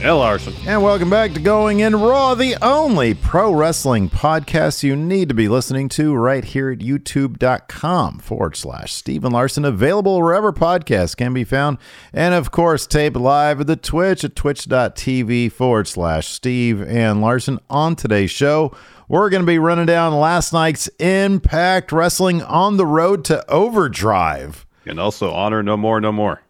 L. Larson. And welcome back to Going in Raw, the only pro wrestling podcast you need to be listening to right here at youtube.com forward slash Steven Larson, available wherever podcasts can be found. And of course, taped live at the Twitch at twitch.tv forward slash Steve and Larson. On today's show, we're going to be running down last night's Impact Wrestling on the road to Overdrive. And also honor no more, no more.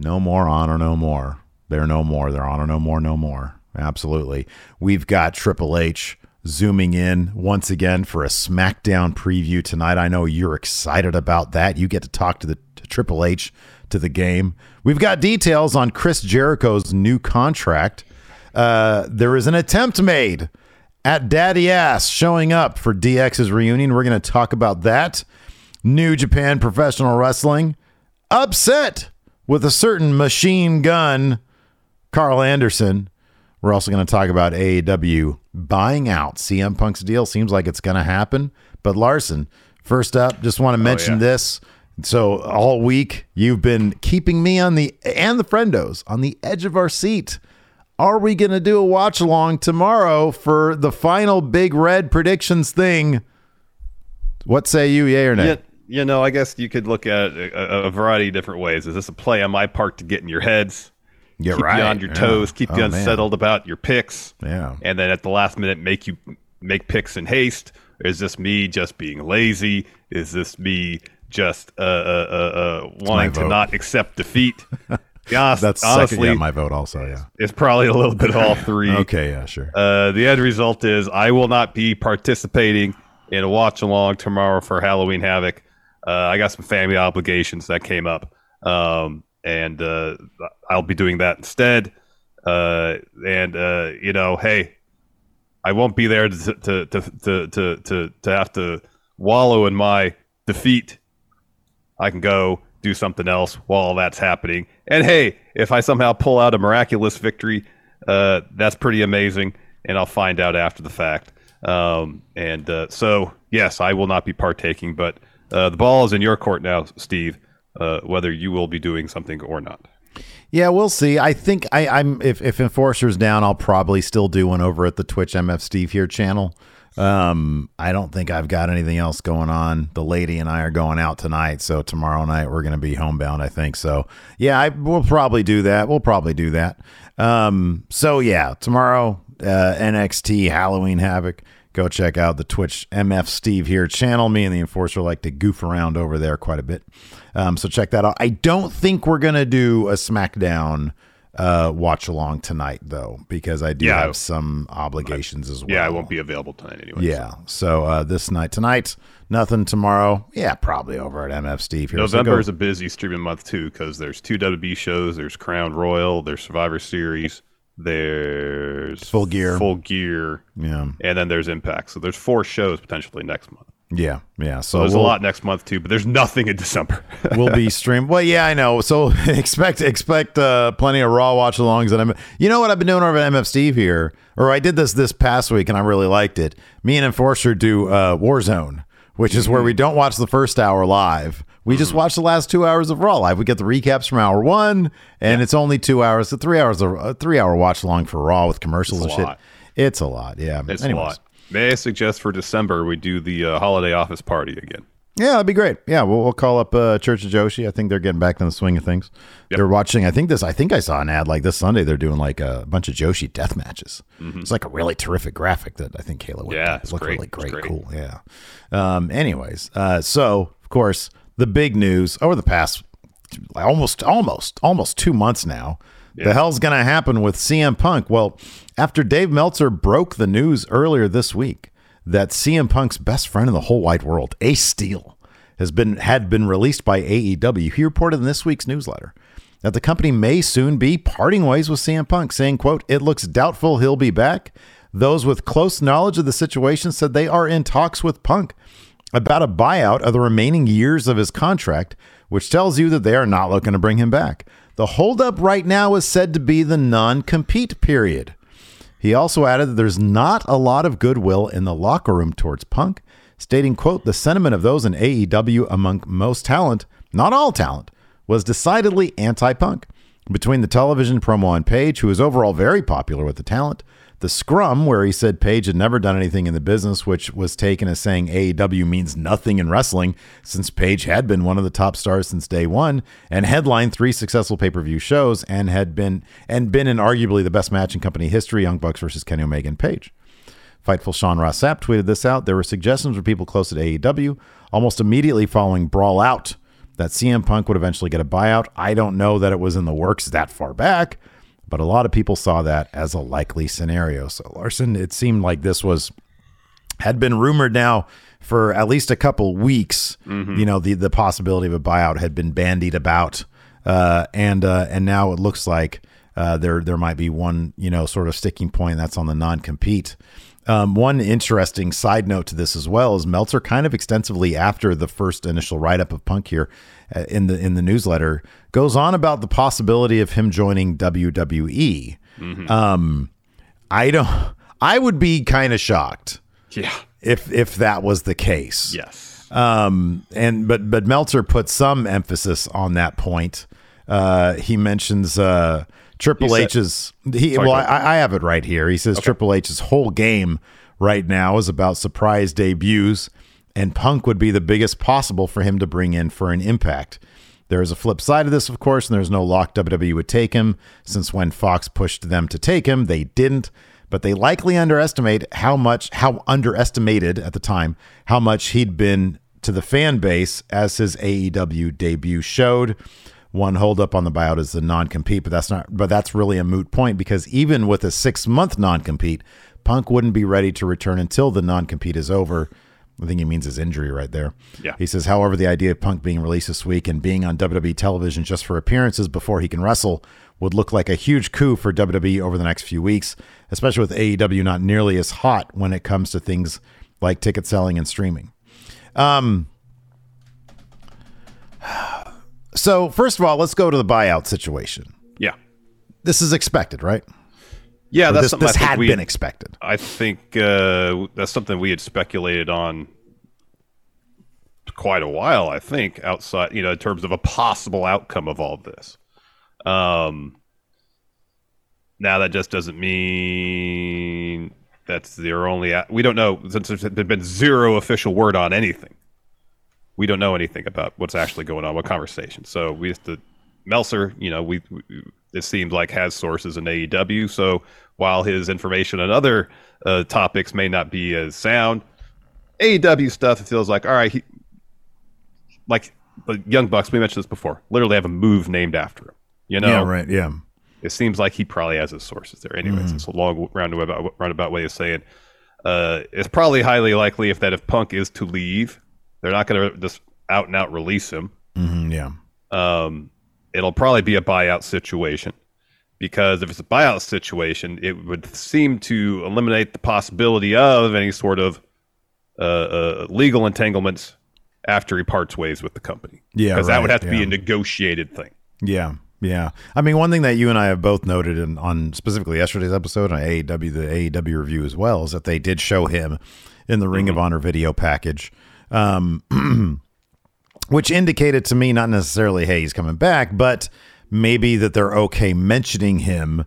No more honor, no more. They're no more. They're on honor no more, no more. Absolutely. We've got Triple H zooming in once again for a SmackDown preview tonight. I know you're excited about that. You get to talk to the to Triple H to the game. We've got details on Chris Jericho's new contract. Uh, there is an attempt made at Daddy Ass showing up for DX's reunion. We're going to talk about that. New Japan Professional Wrestling upset with a certain machine gun Karl Anderson. We're also going to talk about AEW buying out CM Punk's deal. Seems like it's going to happen. But Larson, first up, just want to oh, mention yeah. this. So all week you've been keeping me on the and the friendos on the edge of our seat. Are we going to do a watch along tomorrow for the final big red predictions thing? What say you, yay or nay? Yeah, you know, I guess you could look at it a, a variety of different ways. Is this a play on my part to get in your heads? You're keep right. you on your Yeah. toes, keep you Oh, man. unsettled about your picks, Yeah. and then at the last minute make you make picks in haste. Is this me just being lazy? Is this me just uh, uh, uh, uh, wanting to not accept defeat? Yeah, That's honestly, second, yeah, my vote also, yeah. it's probably a little bit of all three. Okay, yeah, sure. Uh, the end result is I will not be participating in a watch along tomorrow for Halloween Havoc. Uh, I got some family obligations that came up, um, and uh, I'll be doing that instead. Uh, and uh, you know, hey, I won't be there to to to to to to, to have to wallow in my defeat. I can go do something else while that's happening. And hey, if I somehow pull out a miraculous victory, uh, that's pretty amazing, and I'll find out after the fact. Um, and uh, so, yes, I will not be partaking, but uh, the ball is in your court now, Steve. Uh, whether you will be doing something or not. Yeah, we'll see. I think I, I'm if if Enforcer's down, I'll probably still do one over at the Twitch MF Steve here channel. Um, I don't think I've got anything else going on. The lady and I are going out tonight, so tomorrow night we're going to be homebound. I think so. Yeah, I we'll probably do that. We'll probably do that. Um, so yeah, tomorrow uh, NXT Halloween Havoc. Go check out the Twitch MF Steve here channel. Me and the Enforcer like to goof around over there quite a bit. Um, so check that out. I don't think we're gonna do a SmackDown uh, watch along tonight though, because I do Yeah. have some obligations as well. Yeah, I won't be available tonight anyway. Yeah. So uh, this night tonight, nothing tomorrow. Yeah, probably over at MF Steve here. November go- is a busy streaming month too because there's two WB shows. There's Crown Royal. There's Survivor Series. There's Full Gear. Full Gear, yeah, and then there's Impact. So there's four shows potentially next month. yeah, yeah. So So there's we'll- a lot next month too, but there's nothing in December. we'll be streamed. Well, yeah, I know. So expect expect uh, plenty of raw watch alongs. And I'm, you know what I've been doing over at MF Steve here, or I did this this past week and I really liked it. Me and Enforcer do uh, Warzone, which is where we mm-hmm. don't watch the first hour live. We just mm-hmm. watch the last two hours of Raw live. We get the recaps from hour one, and it's only two hours, so three hours, of, a three hour watch along for Raw with commercials It's and a shit. It's a lot, yeah. It's Anyways. a lot. May I suggest for December we do the uh, holiday office party again? Yeah, that'd be great. Yeah, we'll, we'll call up uh, Church of Joshi. I think they're getting back in the swing of things. Yep. They're watching. I think this. I think I saw an ad like this Sunday. They're doing like a bunch of Joshi death matches. It's like a really terrific graphic that I think Kayla would Mm-hmm. Yeah, It it's looked great. really great, great. cool. Yeah. Um. Anyways, uh, so of course the big news over the past almost almost almost two months now. The hell's going to happen with CM Punk? Well, after Dave Meltzer broke the news earlier this week that CM Punk's best friend in the whole wide world, Ace Steel, has been had been released by AEW. He reported in this week's newsletter that the company may soon be parting ways with CM Punk, saying, quote, it looks doubtful he'll be back. Those with close knowledge of the situation said they are in talks with Punk about a buyout of the remaining years of his contract, which tells you that they are not looking to bring him back. The holdup right now is said to be the non compete period. He also added that there's not a lot of goodwill in the locker room towards Punk, stating, quote, the sentiment of those in AEW among most talent, not all talent, was decidedly anti-Punk. Between the television promo on Page, who is overall very popular with the talent, the scrum, where he said Page had never done anything in the business, which was taken as saying AEW means nothing in wrestling, since Page had been one of the top stars since day one, and headlined three successful pay-per-view shows, and had been and been in arguably the best match in company history, Young Bucks versus Kenny Omega and Page. Fightful Sean Ross Sapp tweeted this out. There were suggestions from people close to AEW almost immediately following Brawl Out that CM Punk would eventually get a buyout. I don't know that it was in the works that far back, but a lot of people saw that as a likely scenario. So, Larson, it seemed like this was had been rumored now for at least a couple weeks. You know, the the possibility of a buyout had been bandied about, uh, and uh, and now it looks like uh, there there might be one you know sort of sticking point that's on the non compete. Um, one interesting side note to this as well is Meltzer kind of extensively after the first initial write up of Punk here in the in the newsletter goes on about the possibility of him joining WWE. Um, I don't. I would be kind of shocked Yeah. if if that was the case. Yes. Um, and but but Meltzer put some emphasis on that point. Uh, he mentions uh, Triple He said- H's. He well. I, I have it right here. He says Triple H's whole game right now is about surprise debuts, and Punk would be the biggest possible for him to bring in for an impact. There is a flip side of this, of course, and there's no lock WWE would take him, since when Fox pushed them to take him, they didn't. But they likely underestimate how much, how underestimated at the time, how much he'd been to the fan base as his AEW debut showed. One holdup on the buyout is the non-compete, but that's not, but that's really a moot point because even with a six-month non-compete, Punk wouldn't be ready to return until the non-compete is over. I think he means his injury right there. Yeah. He says, however, the idea of Punk being released this week and being on WWE television just for appearances before he can wrestle would look like a huge coup for WWE over the next few weeks, especially with AEW not nearly as hot when it comes to things like ticket selling and streaming. Um, so, first of all, let's go to the buyout situation. Yeah. This is expected, right? Yeah, Or that's this something this had we been expected. I think uh, that's something we had speculated on quite a while. I think outside, you know, in terms of a possible outcome of all of this. Um, now that just doesn't mean that's their only. We don't know since there's been zero official word on anything. We don't know anything about what's actually going on, what conversation. So we have to. Meltzer, you know, we, we it seems like has sources in AEW. So while his information on other uh, topics may not be as sound, AEW stuff it feels like all right. He, like the Young Bucks, we mentioned this before. Literally have a move named after him. You know, yeah, right. Yeah. it seems like he probably has his sources there. Anyways, it's a long roundabout roundabout way of saying uh, it's probably highly likely if that if Punk is to leave, they're not going to just out and out release him. hmm yeah. Um, it'll probably be a buyout situation because if it's a buyout situation, it would seem to eliminate the possibility of any sort of uh, uh, legal entanglements after he parts ways with the company. Yeah, because that would have to be a negotiated thing. Yeah, yeah. I mean, one thing that you and I have both noted in, on specifically yesterday's episode on AEW, the AEW review as well, is that they did show him in the Ring of Honor video package Um, which indicated to me not necessarily, hey, he's coming back, but maybe that they're okay mentioning him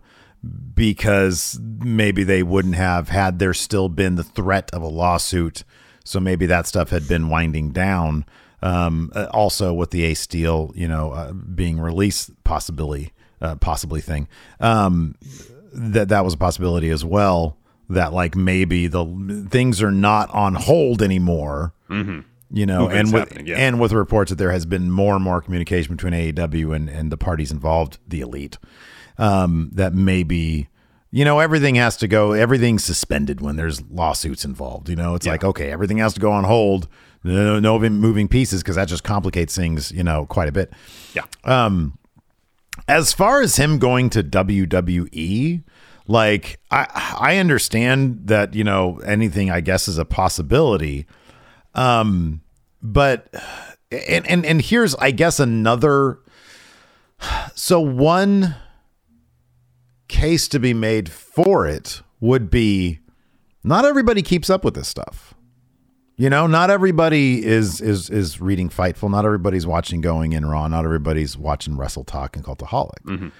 because maybe they wouldn't have had there still been the threat of a lawsuit. So maybe that stuff had been winding down. Um, uh, also with the Ace Steel, you know, uh, being released possibly, uh, possibly thing, um, that that was a possibility as well. That like maybe the things are not on hold anymore. Mm-hmm. You know, and with yeah. and with reports that there has been more and more communication between AEW and, and the parties involved, the elite, um, that maybe you know everything has to go, everything's suspended when there's lawsuits involved. You know, it's Yeah. like okay, everything has to go on hold, no, no moving pieces because that just complicates things, you know, quite a bit. Yeah. As far as him going to WWE, like I I understand that, you know, anything I guess is a possibility. Um but and and and here's I guess another so one case to be made for it would be not everybody keeps up with this stuff. You know, not everybody is is is reading Fightful. Not everybody's watching Going in Raw. Not everybody's watching Wrestle Talk and Cultaholic.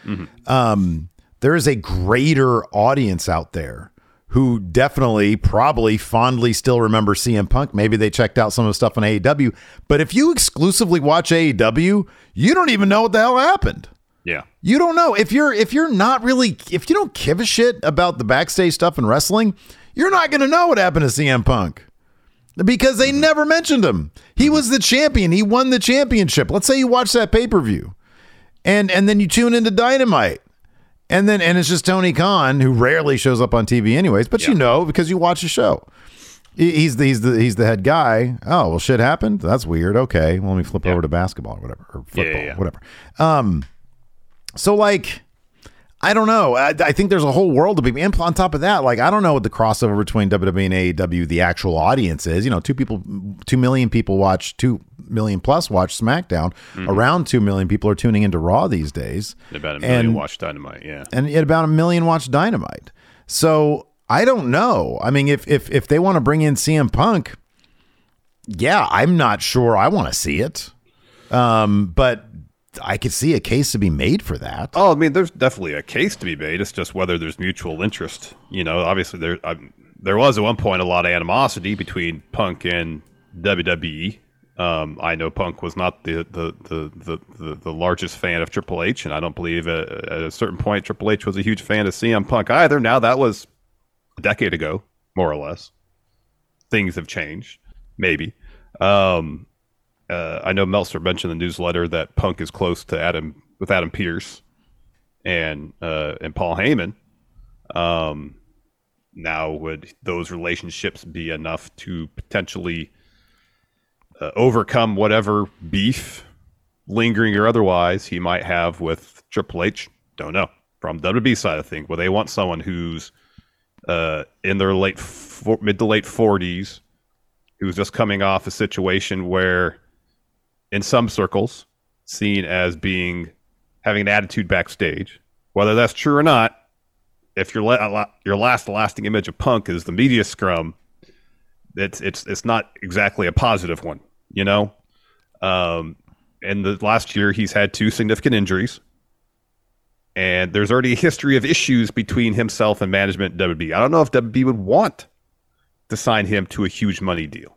Um, there is a greater audience out there who definitely, probably, fondly still remember CM Punk. Maybe they checked out some of the stuff on AEW. But if you exclusively watch AEW, you don't even know what the hell happened. Yeah. You don't know if you're if you're not really if you don't give a shit about the backstage stuff in wrestling, you're not going to know what happened to CM Punk because they never mentioned him. He was the champion. He won the championship. Let's say you watch that pay per view, and and then you tune into Dynamite, and then and it's just Tony Khan who rarely shows up on TV anyways, but you know because you watch the show. He's the, he's the he's the head guy. Oh well, shit happened. That's weird. Okay, well, let me flip over to basketball or whatever or football, Yeah, yeah, yeah. whatever. Um, so like, I don't know. I, I think there's a whole world to be. And on top of that, like I don't know what the crossover between WWE and AEW, the actual audience is. You know, two people, two million people watch, two million plus watch SmackDown. Mm-hmm. Around two million people are tuning into Raw these days, About a million And- watch dynamite. Yeah. and yet about a million watch Dynamite. So I don't know. I mean, if if if they want to bring in CM Punk, yeah, I'm not sure I want to see it. Um, but I could see a case to be made for that. Oh, I mean, there's definitely a case to be made. It's just whether there's mutual interest. You know, obviously there I, there was at one point a lot of animosity between Punk and WWE. Um, I know Punk was not the the, the, the, the the largest fan of Triple H, and I don't believe at, at a certain point Triple H was a huge fan of CM Punk either. Now that was a decade ago, more or less. Things have changed, maybe. Um, uh, I know Meltzer mentioned in the newsletter that Punk is close to Adam with Adam Pearce and uh, and Paul Heyman. Um, now, would those relationships be enough to potentially uh, overcome whatever beef, lingering or otherwise, he might have with Triple H? Don't know. From WB side of things, well, they want someone who's uh, in their late four, mid to late forties, who's just coming off a situation where, in some circles, seen as being having an attitude backstage. Whether that's true or not, if your la- your last lasting image of Punk is the media scrum, it's it's it's not exactly a positive one, you know. Um, and the last year he's had two significant injuries, and there's already a history of issues between himself and management WB. I don't know if WB would want to sign him to a huge money deal.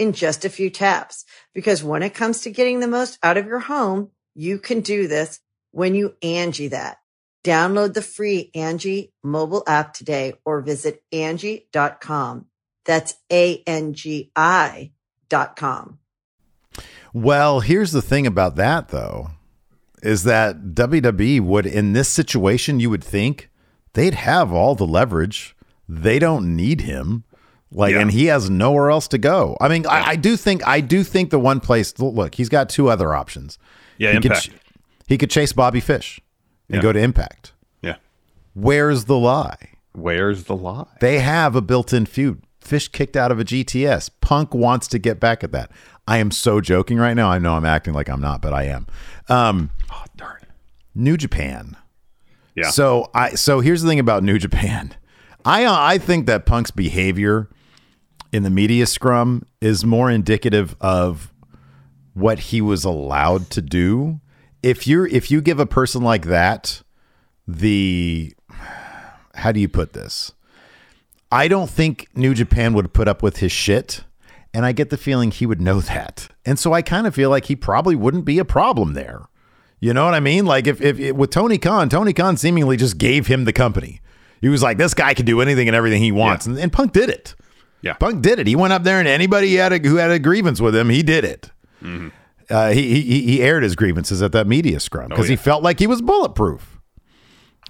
in just a few taps. Because when it comes to getting the most out of your home, you can do this when you Angi that. Download the free Angi mobile app today or visit Angi.com. That's A-N-G-I dot com. Well, here's the thing about that though, is that WWE would in this situation you would think they'd have all the leverage. They don't need him. Like, Yeah. and he has nowhere else to go. I mean, I, I do think, I do think the one place. Look, he's got two other options. Yeah, he Impact. Could, he could chase Bobby Fish and Yeah. go to Impact. yeah. Where's the lie? Where's the lie? They have a built-in feud. Fish kicked out of a GTS. Punk wants to get back at that. I am so joking right now. I know I'm acting like I'm not, but I am. Um, Oh, darn. New Japan. Yeah. So I so here's the thing about New Japan. I I think that Punk's behavior in the media scrum is more indicative of what he was allowed to do. If you're if you give a person like that the how do you put this? I don't think New Japan would put up with his shit. And I get the feeling he would know that. And so I kind of feel like he probably wouldn't be a problem there. You know what I mean? Like if, if, with Tony Khan, Tony Khan seemingly just gave him the company. He was like, this guy can do anything and everything he wants. And, and Punk did it. Yeah. Punk did it. He went up there and anybody had a, who had a grievance with him, he did it. Uh, he, he he aired his grievances at that media scrum because he yeah. felt like he was bulletproof.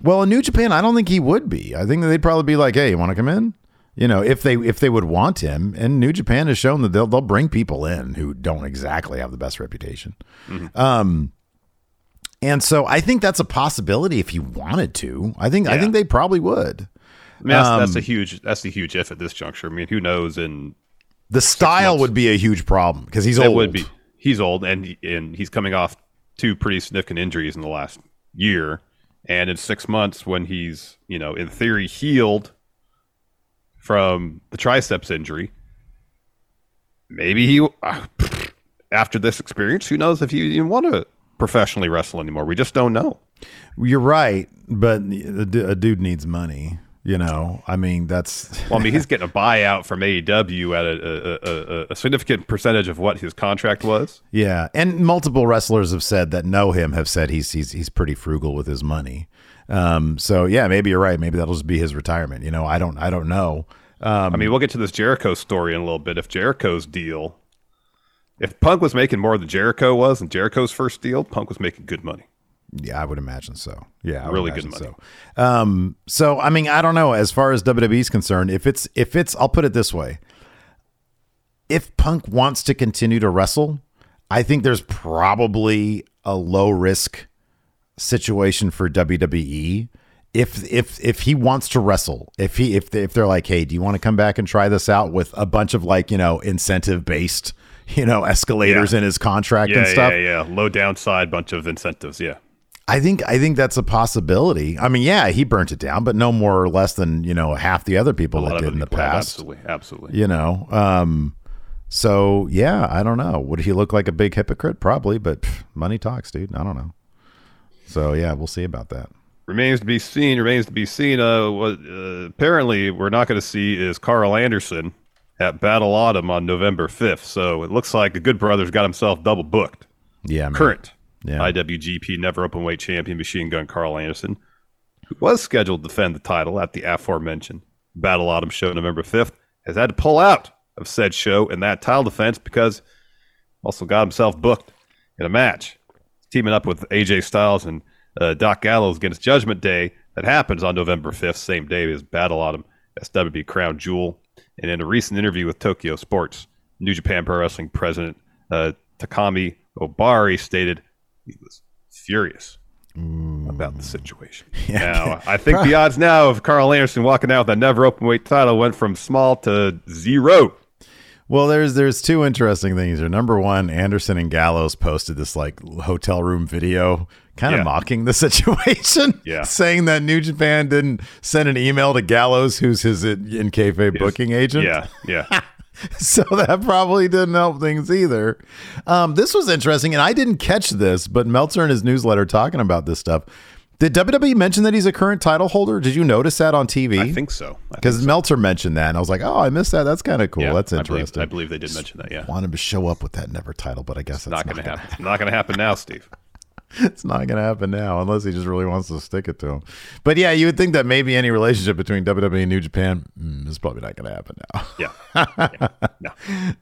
Well, in New Japan, I don't think he would be. I think that they'd probably be like, "Hey, you want to come in?" You know, if they if they would want him. And New Japan has shown that they'll they'll bring people in who don't exactly have the best reputation. Um, and so I think that's a possibility if he wanted to. I think I think they probably would. I mean, that's, that's Um, a huge that's a huge if at this juncture. I mean, who knows? And The style would be a huge problem because he's it old. would be he's old and and he's coming off two pretty significant injuries in the last year, and in six months when he's you know in theory healed from the triceps injury, maybe he uh, after this experience, who knows if he even want to professionally wrestle anymore? We just don't know. You're right, but a dude needs money. You know, I mean, that's Well, I mean, he's getting a buyout from AEW at a, a, a, a significant percentage of what his contract was. yeah. And multiple wrestlers have said that know him have said he's he's he's pretty frugal with his money. Um, so yeah, maybe you're right. Maybe that'll just be his retirement. You know, I don't I don't know. Um, I mean, we'll get to this Jericho story in a little bit. If Jericho's deal, if Punk was making more than Jericho was in Jericho's first deal, Punk was making good money. Yeah, I would imagine so. Yeah, I Really good imagine money. So. Um, so I mean, I don't know. As far as WWE's concerned, if it's if it's, I'll put it this way: if Punk wants to continue to wrestle, I think there's probably a low risk situation for WWE. If if if he wants to wrestle, if he if they, if they're like, hey, do you want to come back and try this out with a bunch of like you know incentive based you know escalators Yeah. in his contract Yeah, and stuff, yeah, yeah. Low downside, bunch of incentives. Yeah, I think I think that's a possibility. I mean, yeah, he burnt it down, but no more or less than you know half the other people that did in the past. Absolutely, absolutely. You know, um, so yeah, I don't know. Would he look like a big hypocrite? Probably, but pff, money talks, dude. I don't know. So yeah, we'll see about that. Remains to be seen. Remains to be seen. Uh, what uh, apparently we're not going to see is Karl Anderson at Battle Autumn on November fifth. So it looks like the Good Brothers got himself double booked. Yeah, man. Current Yeah. IWGP Never Open Weight Champion Machine Gun Karl Anderson, who was scheduled to defend the title at the aforementioned Battle Autumn show November 5th, has had to pull out of said show and that title defense because also got himself booked in a match, teaming up with AJ Styles and uh, Doc Gallows against Judgment Day that happens on November 5th, same day as Battle Autumn, SWB Crown Jewel. And in a recent interview with Tokyo Sports, New Japan Pro Wrestling president uh, Takami Ohbari stated he was furious about the situation. Now, I think the odds now of Karl Anderson walking out with that never open weight title went from small to zero. Well, there's there's two interesting things here. Number one, Anderson and Gallows posted this like hotel room video, kind of Yeah. mocking the situation. Yeah. saying that New Japan didn't send an email to Gallows, who's his in in kayfabe booking agent. Yeah, yeah. so that probably didn't help things either. Um, this was interesting, and I didn't catch this, but Meltzer in his newsletter talking about this stuff. Did WWE mention that he's a current title holder? Did you notice that on TV? I think so. Because Meltzer mentioned that, and I was like, "Oh, I missed that. That's kind of cool. yeah, That's I believe, interesting." I believe they did mention that. Yeah, wanted to show up with that never title, but I guess that's not going to gonna happen. Not going to happen now, Steve. it's not going to happen now unless he just really wants to stick it to him. But yeah, you would think that maybe any relationship between WWE and New Japan mm, is probably not going to happen now. Yeah. yeah.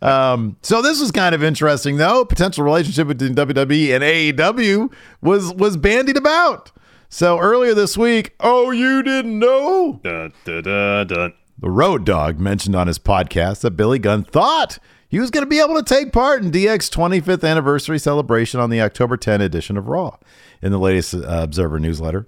No. Um, so this was kind of interesting, though. Potential relationship between WWE and AEW was was bandied about. So earlier this week, oh, you didn't know? Dun, dun, dun, dun. The Road Dog mentioned on his podcast that Billy Gunn thought he was going to be able to take part in DX 25th anniversary celebration on the October 10 edition of Raw. In the latest uh, Observer newsletter,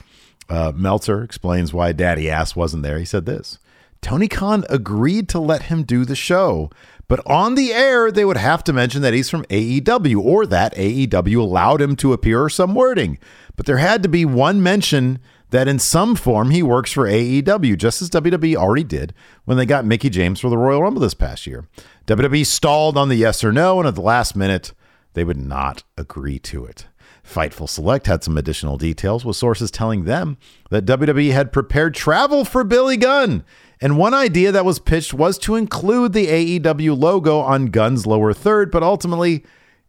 uh, Meltzer explains why Daddy Ass wasn't there. He said this Tony Khan agreed to let him do the show, but on the air, they would have to mention that he's from AEW or that AEW allowed him to appear or some wording. But there had to be one mention that in some form he works for AEW, just as WWE already did when they got Mickie James for the Royal Rumble this past year. WWE stalled on the yes or no, and at the last minute, they would not agree to it. Fightful Select had some additional details, with sources telling them that WWE had prepared travel for Billy Gunn. And one idea that was pitched was to include the AEW logo on Gunn's lower third, but ultimately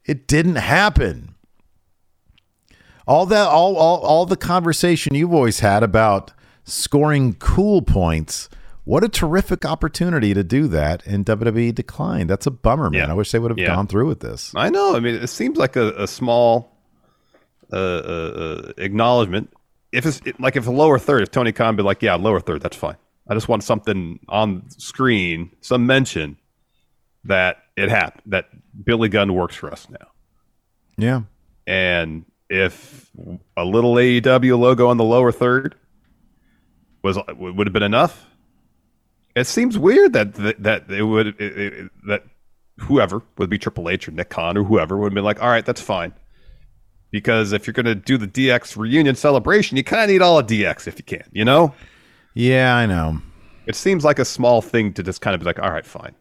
it didn't happen. All that all all all the conversation you've always had about scoring cool points. What a terrific opportunity to do that, and WWE declined. That's a bummer, man. Yeah. I wish they would have Yeah. gone through with this. I know. I mean, it seems like a, a small uh, uh, uh, acknowledgement. If it's it- like if a lower third, if Tony Khan be like, yeah, lower third, that's fine. I just want something on screen, some mention that it happened, that Billy Gunn works for us now. Yeah, And if a little AEW logo on the lower third was would have been enough, it seems weird that that, that it would it, it, that whoever would be Triple H or Nick Khan or whoever would have been like, all right, that's fine. Because if you're going to do the DX reunion celebration, you kind of need all of DX if you can, you know? yeah, I know. It seems like a small thing to just kind of be like, all right, fine.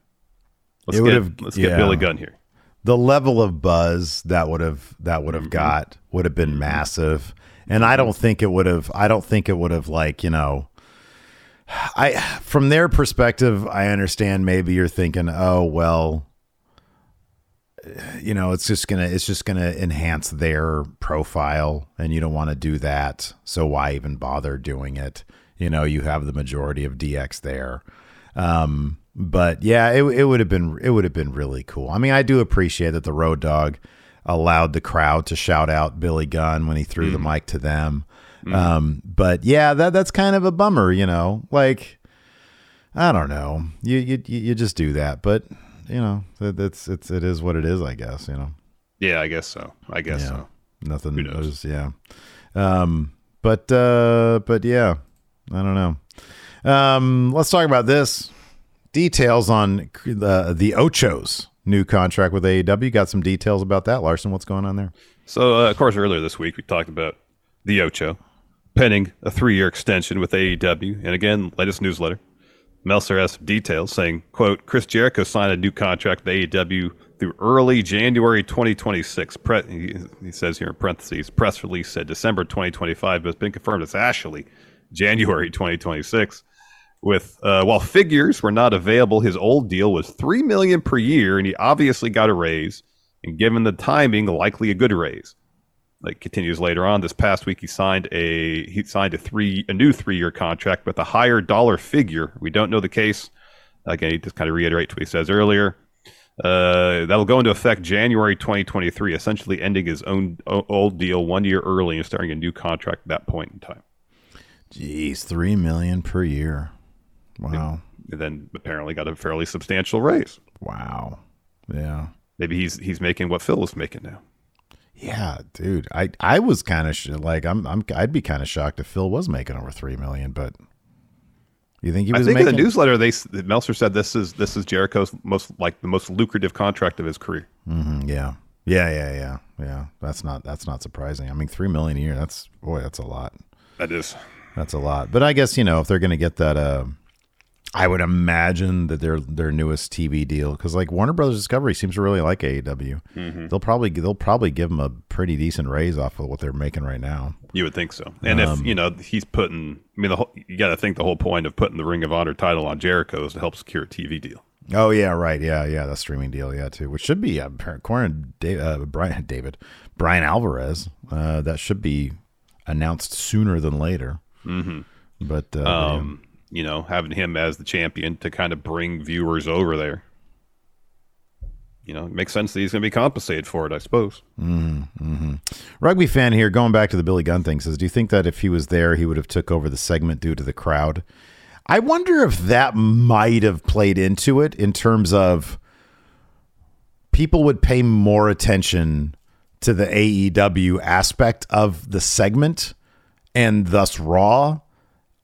Let's It get, would've- let's get. Billy Gunn here. The level of buzz that would have that would have Mm-hmm. got would have been massive. And i don't think it would have i don't think it would have like you know i from their perspective i understand maybe you're thinking oh well you know it's just gonna it's just gonna enhance their profile and you don't want to do that. So why even bother doing it? You know you have the majority of dx there. Um but yeah it, it would have been it would have been really cool i mean i do appreciate that the road dog allowed the crowd to shout out billy gunn when he threw the mic to them um but yeah that that's kind of a bummer you know like I don't know. You you you just do that, but you know, it, it's it's it is what it is. I guess you know. Yeah, I guess so. I guess Yeah. so. Nothing. Who knows? there's- Yeah. Um. But uh. But yeah. I don't know. Um. Let's talk about this. Details on the the Ochos new contract with AEW. Got some details about that, Larson. What's going on there? So, uh, of course, earlier this week we talked about the Ocho pending a three-year extension with AEW, and again, latest newsletter. Meltzer has some details saying, "quote Chris Jericho signed a new contract with AEW through early January 2026." Pre- he says here in parentheses, press release said December 2025, but it's been confirmed it's actually January 2026. With uh, while figures were not available, his old deal was three million per year, and he obviously got a raise. And given the timing, likely a good raise. Like continues later on. This past week, he signed a he signed a three a new three year contract with a higher dollar figure. We don't know the case. Again, he just kind of reiterates what he says earlier. Uh, that'll go into effect January 2023, essentially ending his own old deal one year early and starting a new contract at that point in time. Jeez, three million per year. Wow. And then apparently got a fairly substantial raise. Wow. Yeah. Maybe he's he's making what Phil is making now. Yeah, dude. I I was kind of sh- like I'm I'm I'd be kind of shocked if Phil was making over three million, but you think he I was think making? in the newsletter they Meltzer said this is this is Jericho's most like the most lucrative contract of his career. Mhm, yeah, yeah, yeah, yeah, yeah. That's not that's not surprising. I mean, three million a year. That's boy, that's a lot. That is. That's a lot. But I guess you know if they're going to get that, uh, I would imagine that their their newest TV deal because like Warner Brothers Discovery seems to really like AEW. Mm-hmm. They'll probably they'll probably give them a pretty decent raise off of what they're making right now. You would think so. And Um, if you know he's putting, I mean, the whole, you got to think the whole point of putting the Ring of Honor title on Jericho is to help secure a TV deal. Oh yeah, right. Yeah, yeah, that streaming deal, yeah, too. Which should be uh, according to uh, Bryan David Bryan Alvarez. Uh, that should be announced sooner than later. Mm-hmm. But uh, um, you know, having him as the champion to kind of bring viewers over there. You know, it makes sense that he's going to be compensated for it, I suppose. Mm-hmm. Rugby fan here, going back to the Billy Gunn thing, says, "Do you think that if he was there, he would have took over the segment due to the crowd?" I wonder if that might have played into it in terms of people would pay more attention to the AEW aspect of the segment and thus Raw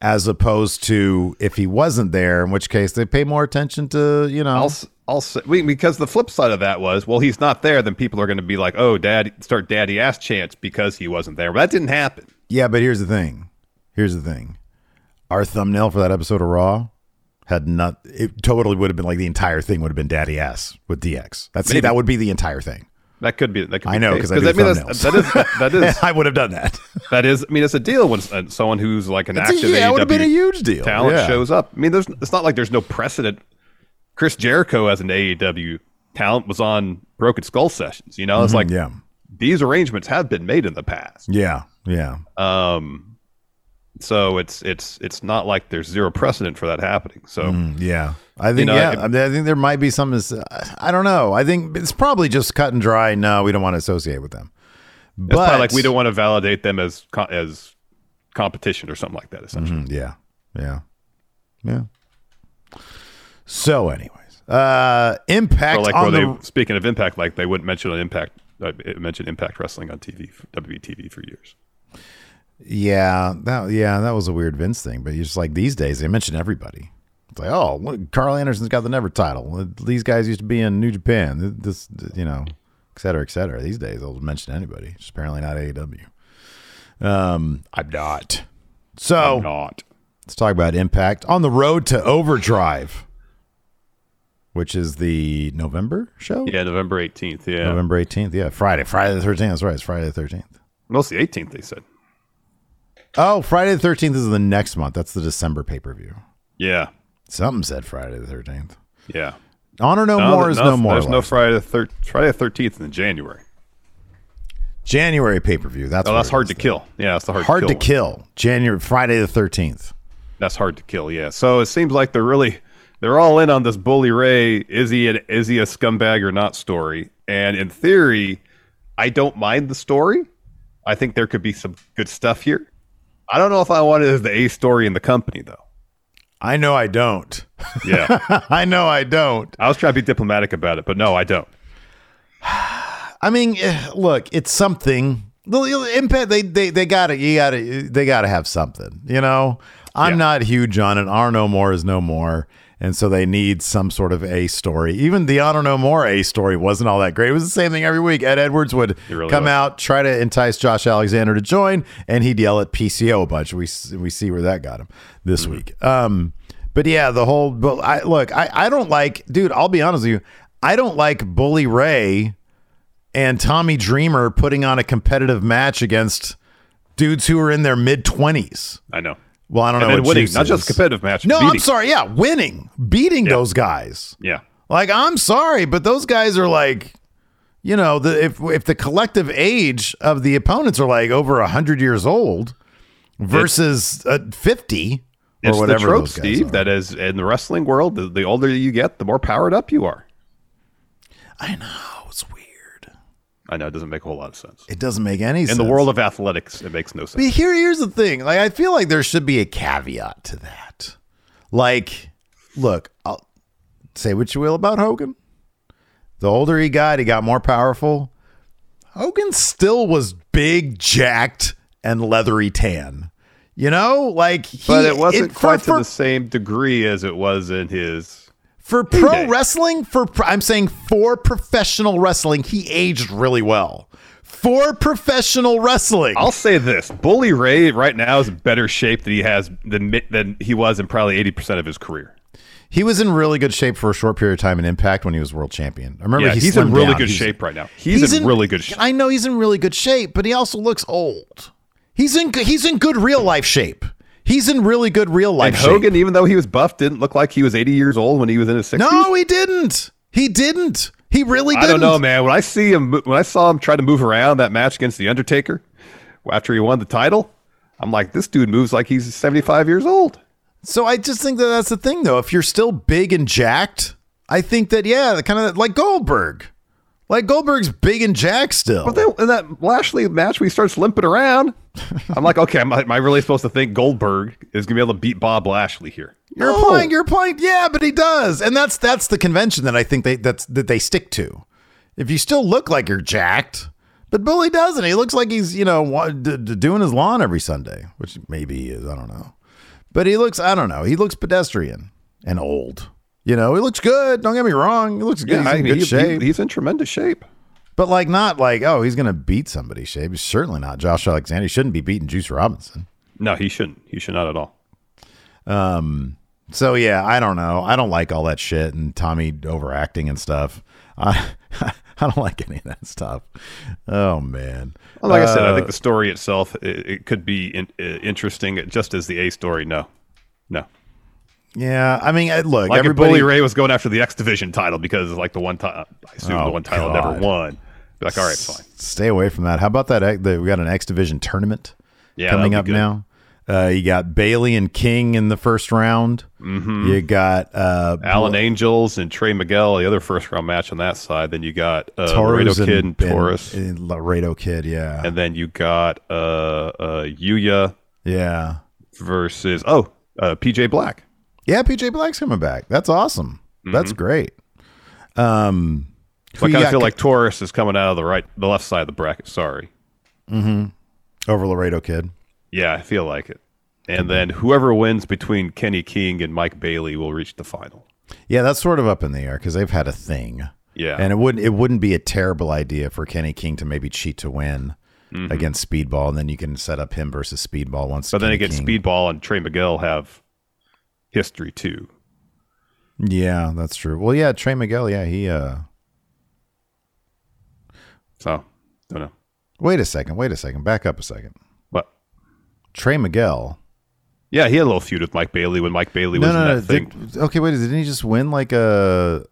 as opposed to if he wasn't there, in which case they pay more attention to, you know. I'll, I'll say, because the flip side of that was, well, he's not there, then people are going to be like, oh, dad, start daddy ass chants because he wasn't there. But that didn't happen. Yeah, but here's the thing. Here's the thing. Our thumbnail for that episode of Raw had not, it totally would have been like the entire thing would have been daddy ass with DX. That's Maybe. that would be the entire thing. That could be. That could I know because case. I mean, that's, that is that, that is I would have done that. that is. I mean, it's a deal when uh, someone who's like an It's a- active yeah, it would have been a AEW huge deal. talent Yeah. shows up. I mean, there's. It's not like there's no precedent. Chris Jericho as an AEW talent was on Broken Skull sessions. You know, it's like Mm-hmm, yeah, these arrangements have been made in the past. yeah, yeah. Um, so it's it's it's not like there's zero precedent for that happening. So Mm, yeah. I think know, yeah. it- I, think there might be some. I don't know. I think it's probably just cut and dry. No, we don't want to associate with them. But like we don't want to validate them as as competition or something like that. Essentially, Mm, yeah, yeah, yeah. So, anyways, uh, impact or like on the they speaking of Impact, like they wouldn't mention an Impact. I mentioned Impact Wrestling on TV, WTV for years. Yeah, that yeah, that was a weird Vince thing. But just like these days, they mention everybody. It's like, oh, look, Karl Anderson's got the Never title. These guys used to be in New Japan. This, you know, et cetera, et cetera. These days, they'll mention anybody. Just apparently not AEW. Um, I'm not. So Not. let's talk about Impact on the road to Overdrive, which is the November show. Yeah, November eighteenth. Yeah, November 18th. Yeah, Friday. Friday the 13th. That's right. It's Friday the 13th. mostly eighteenth. They said. Oh, Friday the 13th is the next month. That's the December pay per view. Yeah, Something said Friday the 13th. yeah. Honor no, more is no, more. There's no. Friday the thir- Friday the thirteenth in January. January pay per view. That's Oh, that's hard to then. kill. Yeah, that's the hard, Hard to to kill. one. kill. January Friday the 13th. That's hard to kill. Yeah. So it seems like they're really they're all in on this Bully Ray. Is he an, is he a scumbag or not story? And in theory, I don't mind the story. I think there could be some good stuff here. I don't know if I want it as the A story in the company though. I know I don't. Yeah. I know I don't. I was trying to be diplomatic about it, but no, I don't. I mean, eh, look, it's something. Impact they they they got to you got to they got to have something. You know, I'm Yeah. not huge on it. Are no more is no more, and so they need some sort of a story. Even the Honor No More a story wasn't all that great. It was the same thing every week. Ed Edwards would really come was. out, try to entice Josh Alexander to join, and he'd yell at PCO a bunch. We we see where that got him this Mm-hmm. week. Um, but yeah, the whole. But I look, I I don't like, dude. I'll be honest with you. I don't like Bully Ray and Tommy Dreamer putting on a competitive match against dudes who are in their mid twenties. I know. Well, I don't And know what winning, not just competitive match. No, beating. I'm sorry. Yeah, winning, beating those guys. Yeah. Like I'm sorry, but those guys are like, you know, the if if the collective age of the opponents are like over hundred years old versus uh, fifty or It's the whatever trope, those guys Steve, are. that is in the wrestling world, the, the older you get, the more powered up you are. I know. I know it doesn't make a whole lot of sense. It doesn't make any sense In the world of athletics, it makes no sense. But here, here's the thing. Like, I feel like there should be a caveat to that. Like, look, I'll say what you will about Hogan. The older he got, he got more powerful. Hogan still was big, jacked, and leathery tan. You know, like, he, but it wasn't for- quite for, to the same degree as it was in his. For pro wrestling. For pro- I'm saying for professional wrestling, he aged really well. For professional wrestling, I'll say this: Bully Ray right now is in better shape than he has than than he was in probably eighty percent of his career. He was in really good shape for a short period of time in Impact when he was world champion. I remember Yeah, he he's in really down. good He's- shape right now. He's, in, really good shape. I know he's in really good shape, but he also looks old. He's in he's in good real life shape. He's in really good real life. And Hogan, shape. even though he was buff, didn't look like he was 80 years old when he was in his 60s. No, he didn't. He didn't. He really didn't. I don't know, man. When I see him, when I saw him try to move around that match against the Undertaker after he won the title, I'm like, this dude moves like he's 75 years old. So I just think that that's the thing, though. If you're still big and jacked, I think that yeah, kind of like Goldberg. Like Goldberg's big and jacked still. But then in that Lashley match, where he starts limping around, I'm like, okay, am I, am I really supposed to think Goldberg is gonna be able to beat Bob Lashley here? You're No. applying your point, yeah, but he does, and that's that's the convention that I think they that's that they stick to. If you still look like you're jacked, but Billy doesn't. He looks like he's you know wa- d- d- doing his lawn every Sunday, which maybe he is. I don't know, but he looks. I don't know. He looks pedestrian and old. You know, he looks good. Don't get me wrong. He looks good. Yeah, he's in good he- shape. he- he's in tremendous shape. But like not like oh he's gonna beat somebody shape. He's certainly not Josh Alexander. He shouldn't be beating Juice Robinson. No, he shouldn't. He should not at all. Um So yeah, I don't know. I don't like all that shit and Tommy overacting and stuff. I I don't like any of that stuff. Oh man. Well, like I said, I Uh, think the story itself it, it could be in, uh, interesting, just as the A story. No, no. Yeah. I mean, look, Like everybody. Bully Ray was going after the X Division title because like the one time, I assume Oh, the one title God. never won. Like, all right, fine. Stay away from that. How about that? The- We got an X Division tournament Yeah, coming up good. now. Uh, you got Bailey and King in the first round. Mm-hmm. You got uh, Alan Angels and Trey Miguel, the other first round match on that side. Then you got uh, Laredo Taurus Kid and, Taurus, and, and Laredo Kid. Yeah, And then you got uh, uh, Yuya yeah. versus oh uh, PJ Black. Yeah, PJ Black's coming back. That's awesome. That's mm-hmm. great. Um, So I kind of feel like Taurus is coming out of the right, the left side of the bracket. Sorry. Mm-hmm. over Laredo Kid. Yeah, I feel like it. And then whoever wins between Kenny King and Mike Bailey will reach the final. Yeah, that's sort of up in the air because they've had a thing. Yeah. and it wouldn't it wouldn't be a terrible idea for Kenny King to maybe cheat to win mm-hmm. against Speedball, and then you can set up him versus Speedball once. But then Kenny again, King- Speedball and Trey McGill have history too. Yeah, that's true. Well, yeah, Trey Miguel. Yeah, he. uh So, don't know. Wait a second. Wait a second. Back up a second. What? Trey Miguel. yeah, he had a little feud with Mike Bailey when Mike Bailey was No, no, in no. that thing. Did- okay, wait. Didn't he just win like a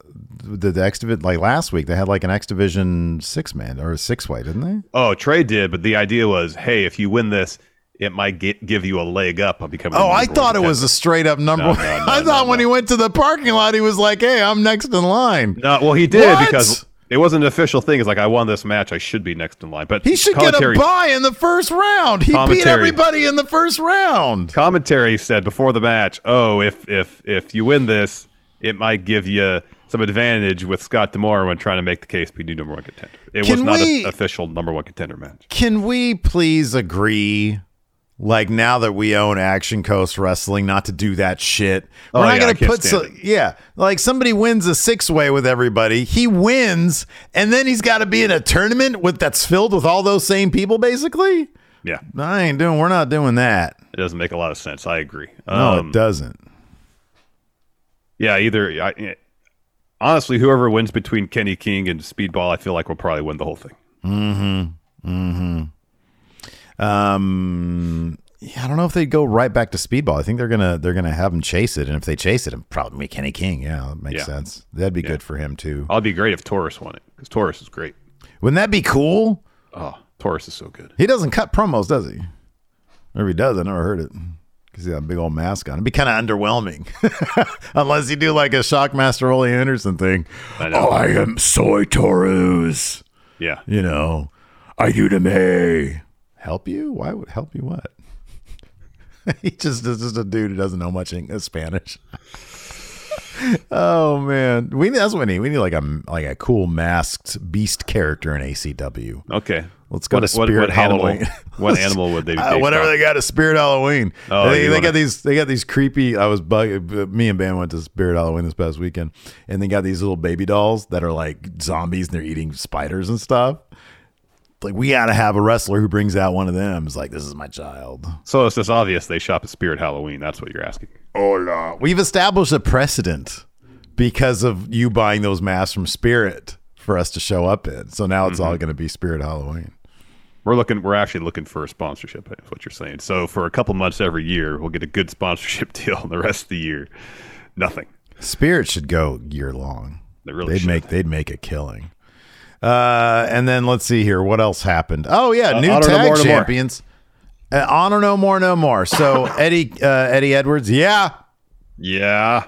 the, the X Division? Like last week, they had like an X Division six man or a six way, didn't they? Oh, Trey did, but the idea was, hey, if you win this, it might get, give you a leg up on becoming. Oh, I thought it was a straight up number. No, one. no, no, I thought when he went to the parking lot, he was like, "Hey, I'm next in line." No, well, he did What? because it wasn't an official thing. It's like I won this match, I should be next in line. But He should get a buy in the first round. He beat everybody in the first round. commentary said before the match, "Oh, if if if you win this, it might give you some advantage with Scott D'Amore when trying to make the case be new number one contender." It Can was not we- an official number one contender match. Can we please agree? Like now that we own Action Coast Wrestling, not to do that shit. We're Oh, not yeah, gonna put so, yeah, like somebody wins a six way with everybody. He wins, and then he's got to be in a tournament with that's filled with all those same people, basically. Yeah, I ain't doing. We're not doing that. it doesn't make a lot of sense. I agree. No, Um, it doesn't. Yeah, either I, eh, honestly, whoever wins between Kenny King and Speedball, I feel like will probably win the whole thing. Mm-hmm. Mm-hmm. Um, yeah, I don't know if they'd go right back to speedball. I think they're gonna they're gonna have him chase it, and if they chase it, probably be Kenny King. Yeah, that makes Yeah. sense. That'd be good for him too. I'd be great if Taurus won it because Taurus is great. Wouldn't that be cool? Oh, Taurus is so good. He doesn't cut promos, does he? Or if he does, I never heard it because he got a big old mask on. It'd be kind of underwhelming, unless you do like a Shockmaster Ole Anderson thing. I know. Oh, I am Soy Taurus. Yeah, You know, are you to me? Help you? Why would help you? What? he just is just a dude who doesn't know much English, Spanish. oh man, we need, that's what we need. We need like a like a cool masked beast character in ACW. okay. Let's go What- to what- Spirit what animal- Halloween. what animal would they Uh, whatever they got a Spirit Halloween. Oh, they, they wanna- got these. They got these creepy. I was bug. Me and Ben went to Spirit Halloween this past weekend, and they got these little baby dolls that are like zombies, and they're eating spiders and stuff. Like we got to have a wrestler who brings out one of them. It's like this is my child. So it's just obvious they shop at Spirit Halloween. That's what you're asking. Hola. We've established a precedent because of you buying those masks from Spirit for us to show up in. So now it's all mm-hmm. going to be Spirit Halloween. We're looking. We're actually looking for a sponsorship. Is what you're saying. So for a couple months every year, we'll get a good sponsorship deal. And the rest of the year, nothing. Spirit should go year long. They really they'd should. make they'd make a killing. Uh, and then let's see here. What else happened? Oh yeah, Uh, new tag No More. champions. Uh, honor no more, no more. So Eddie uh, Eddie Edwards, yeah, Yeah.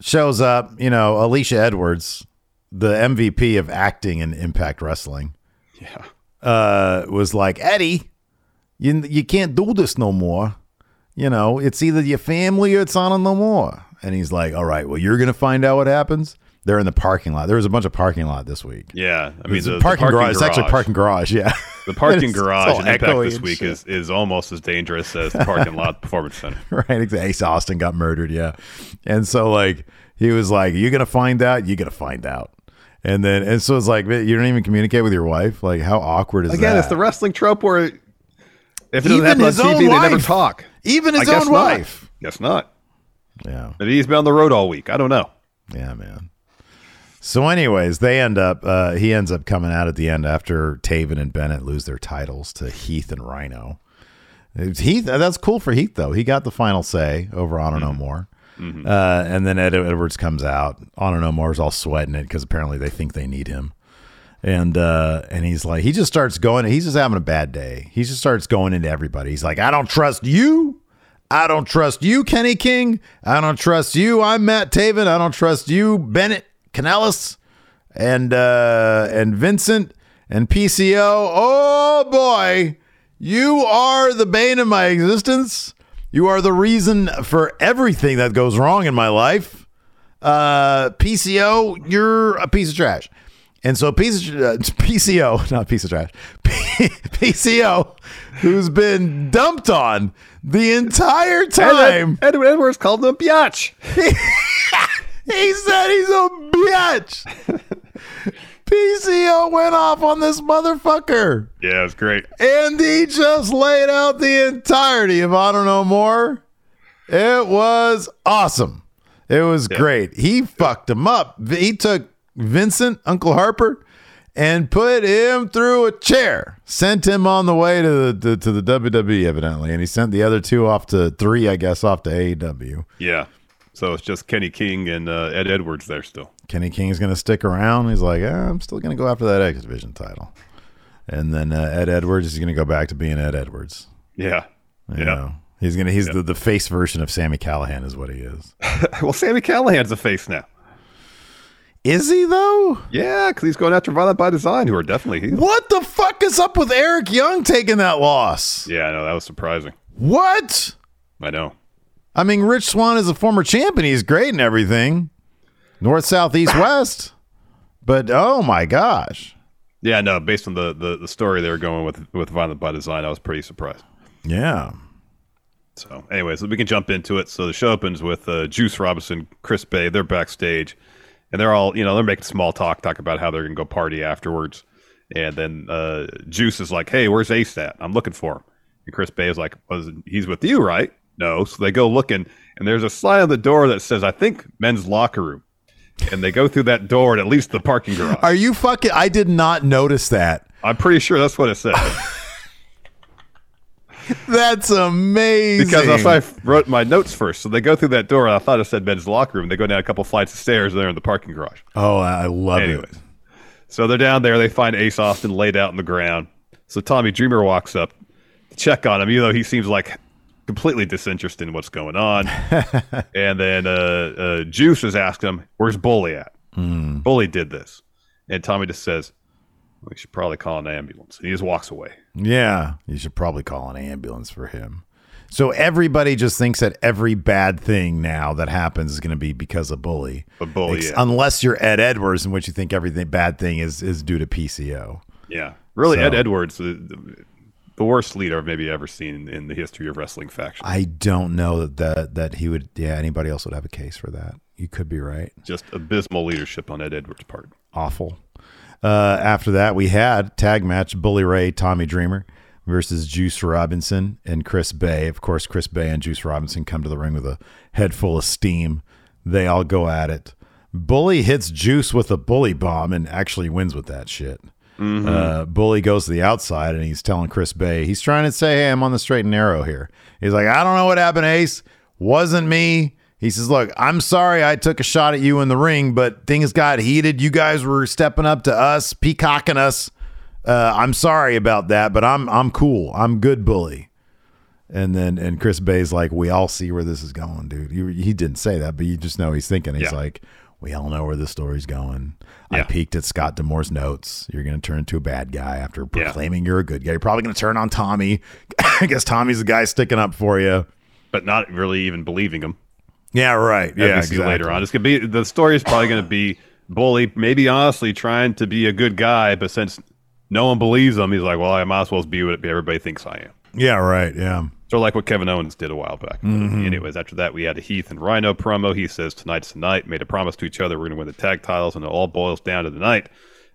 shows up. You know, Alicia Edwards, the MVP of acting in Impact Wrestling, Yeah. uh, was like Eddie, you you can't do this no more. You know, it's either your family or it's on no more. And he's like, all right, well, you're gonna find out what happens. They're in the parking lot. There was a bunch of parking lot this week. Yeah. I mean, It's the, a the parking, garage. It's actually parking garage. Yeah. The parking It's- it's garage in Impact this week shit. is, is almost as dangerous as the parking lot Performance Center. right. exactly. Ace Austin got murdered. Yeah. And so like he was like, "You're gonna find out. You're gonna find out." And then and so it's like you don't even communicate with your wife. Like how awkward is Again, that? Again, it's the wrestling trope where if it doesn't Even happen on his own TV, they never talk. even I his guess own not. wife. Guess not. Yeah. Maybe he's been on the road all week. I don't know. Yeah, man. So, anyways, they end up. Uh, he ends up coming out at the end after Taven and Bennett lose their titles to Heath and Rhino. Heath, that's cool for Heath though. He got the final say over Honor No More. Uh, and then Ed Edwards comes out. Honor No More is all sweating it because apparently they think they need him. And uh, and he's like, he just starts going. He's just having a bad day. He just starts going into everybody. He's like, I don't trust you. I don't trust you, Kenny King. I don't trust you. I'm Matt Taven. I don't trust you, Bennett Kanellis, and uh, and Vincent and PCO. Oh boy, you are the bane of my existence. You are the reason for everything that goes wrong in my life. Uh, PCO, you're a piece of trash. And so piece of, uh, PCO, not piece of trash, PCO, who's been dumped on the entire time. Edward Edwards called him a biatch. He said he's a bitch. PCO went off on this motherfucker. Yeah, it's great. And he just laid out the entirety of Honor No More. It was awesome. It was great. He fucked him up. He took Vincent, Uncle Harper, and put him through a chair. Sent him on the way to the to, to the WWE, evidently, and he sent the other two off to three, I guess, off to AEW. Yeah. So it's just Kenny King and uh, Ed Edwards there still. Kenny King's going to stick around. He's like, eh, I'm still going to go after that X Division title. And then uh, Ed Edwards is going to go back to being Ed Edwards. Yeah. You Yeah. know, he's gonna he's the, the face version of Sami Callihan is what he is. well, Sami Callihan's a face now. Is he though? Yeah, because he's going after Violent by Design, who are definitely heels. What the fuck is up with Eric Young taking that loss? Yeah, I know. That was surprising. What? I know. I mean, Rich Swann is a former champion. He's great and everything. North, south, east, west. But oh my gosh. Yeah, no. Based on the, the, the story they were going with with Violent by Design, I was pretty surprised. Yeah. So, anyways, we can jump into it. So the show opens with uh, Juice Robinson, Chris Bey. They're backstage, and they're all you know they're making small talk, talk about how they're gonna go party afterwards. And then uh, Juice is like, "Hey, where's Ace at? I'm looking for him." And Chris Bey is like, "Was he's with you, right?" No. So they go looking, and there's a sign on the door that says, "I think men's locker room." And they go through that door and at least the parking garage. Are you fucking I did not notice that. I'm pretty sure that's what it said. That's amazing. Because that's why I wrote my notes first. So they go through that door, and I thought it said men's locker room. They go down a couple flights of stairs, and they're in the parking garage. Oh, I love Anyways, it. so they're down there. They find Ace Austin laid out on the ground. So Tommy Dreamer walks up to check on him, even though he seems like completely disinterested in what's going on. and then uh, uh, Juice is asking him, "Where's Bully at?" Bully did this, and Tommy just says, "We should probably call an ambulance." And he just walks away. Yeah, you should probably call an ambulance for him. So everybody just thinks that every bad thing now that happens is going to be because of bully. A bully, Ex- yeah. Unless you're Ed Edwards, in which you think everything bad thing is is due to PCO. Yeah, really, So- Ed Edwards, the, worst leader I've maybe ever seen in the history of wrestling faction. I don't know that that, that he would. Yeah, anybody else would have a case for that. You could be right. Just abysmal leadership on Ed Edwards' part. Awful. Uh, after that, we had tag match: Bully Ray, Tommy Dreamer versus Juice Robinson and Chris Bey. Of course, Chris Bey and Juice Robinson come to the ring with a head full of steam. They all go at it. Bully hits Juice with a bully bomb and actually wins with that shit. Uh, Bully goes to the outside and he's telling Chris Bey, he's trying to say, Hey, I'm on the straight and narrow here. He's like, I don't know what happened, Ace. Wasn't me. He says, Look, I'm sorry I took a shot at you in the ring, but things got heated. You guys were stepping up to us, peacocking us. Uh, I'm sorry about that, but I'm I'm cool. I'm good, Bully. And then and Chris Bey's like, we all see where this is going, dude. He, he didn't say that, but you just know he's thinking. He's Yeah. like, we all know where this story's going. I peeked at Scott D'Amore's notes. You're going to turn into a bad guy after Yeah. proclaiming you're a good guy. You're probably going to turn on Tommy. I guess Tommy's the guy sticking up for you. but not really even believing him. Yeah, right. Yeah, exactly. later on. It's gonna be the story is probably gonna be Bully, maybe honestly trying to be a good guy, but since no one believes him, he's like, well, I might as well be what everybody thinks I am. Yeah, right. Yeah. Sort of like what Kevin Owens did a while back. Mm-hmm. Anyways, after that, we had a Heath and Rhino promo. He says, Tonight's the night. Made a promise to each other. We're going to win the tag titles, and it all boils down to the night.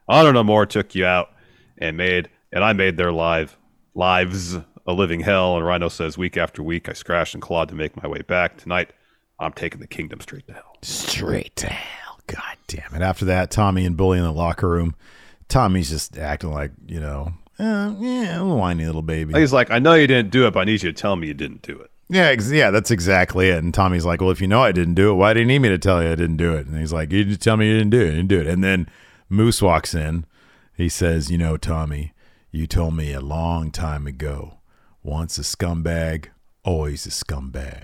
Honor No More took you out and made, and I made their live lives a living hell. And Rhino says, Week after week, I scratched and clawed to make my way back. Tonight, I'm taking the kingdom straight to hell. Straight to hell. God damn it. After that, Tommy and Bully in the locker room. Tommy's just acting like, you know, uh, yeah, a whiny little baby. He's like, I know you didn't do it, but I need you to tell me you didn't do it. Yeah, ex- yeah, that's exactly it. And Tommy's like, "Well, if you know I didn't do it, why do you need me to tell you I didn't do it?" And he's like, "You just tell me you didn't do it. You didn't do it." And then Moose walks in. He says, "You know, Tommy, you told me a long time ago, once a scumbag, always a scumbag."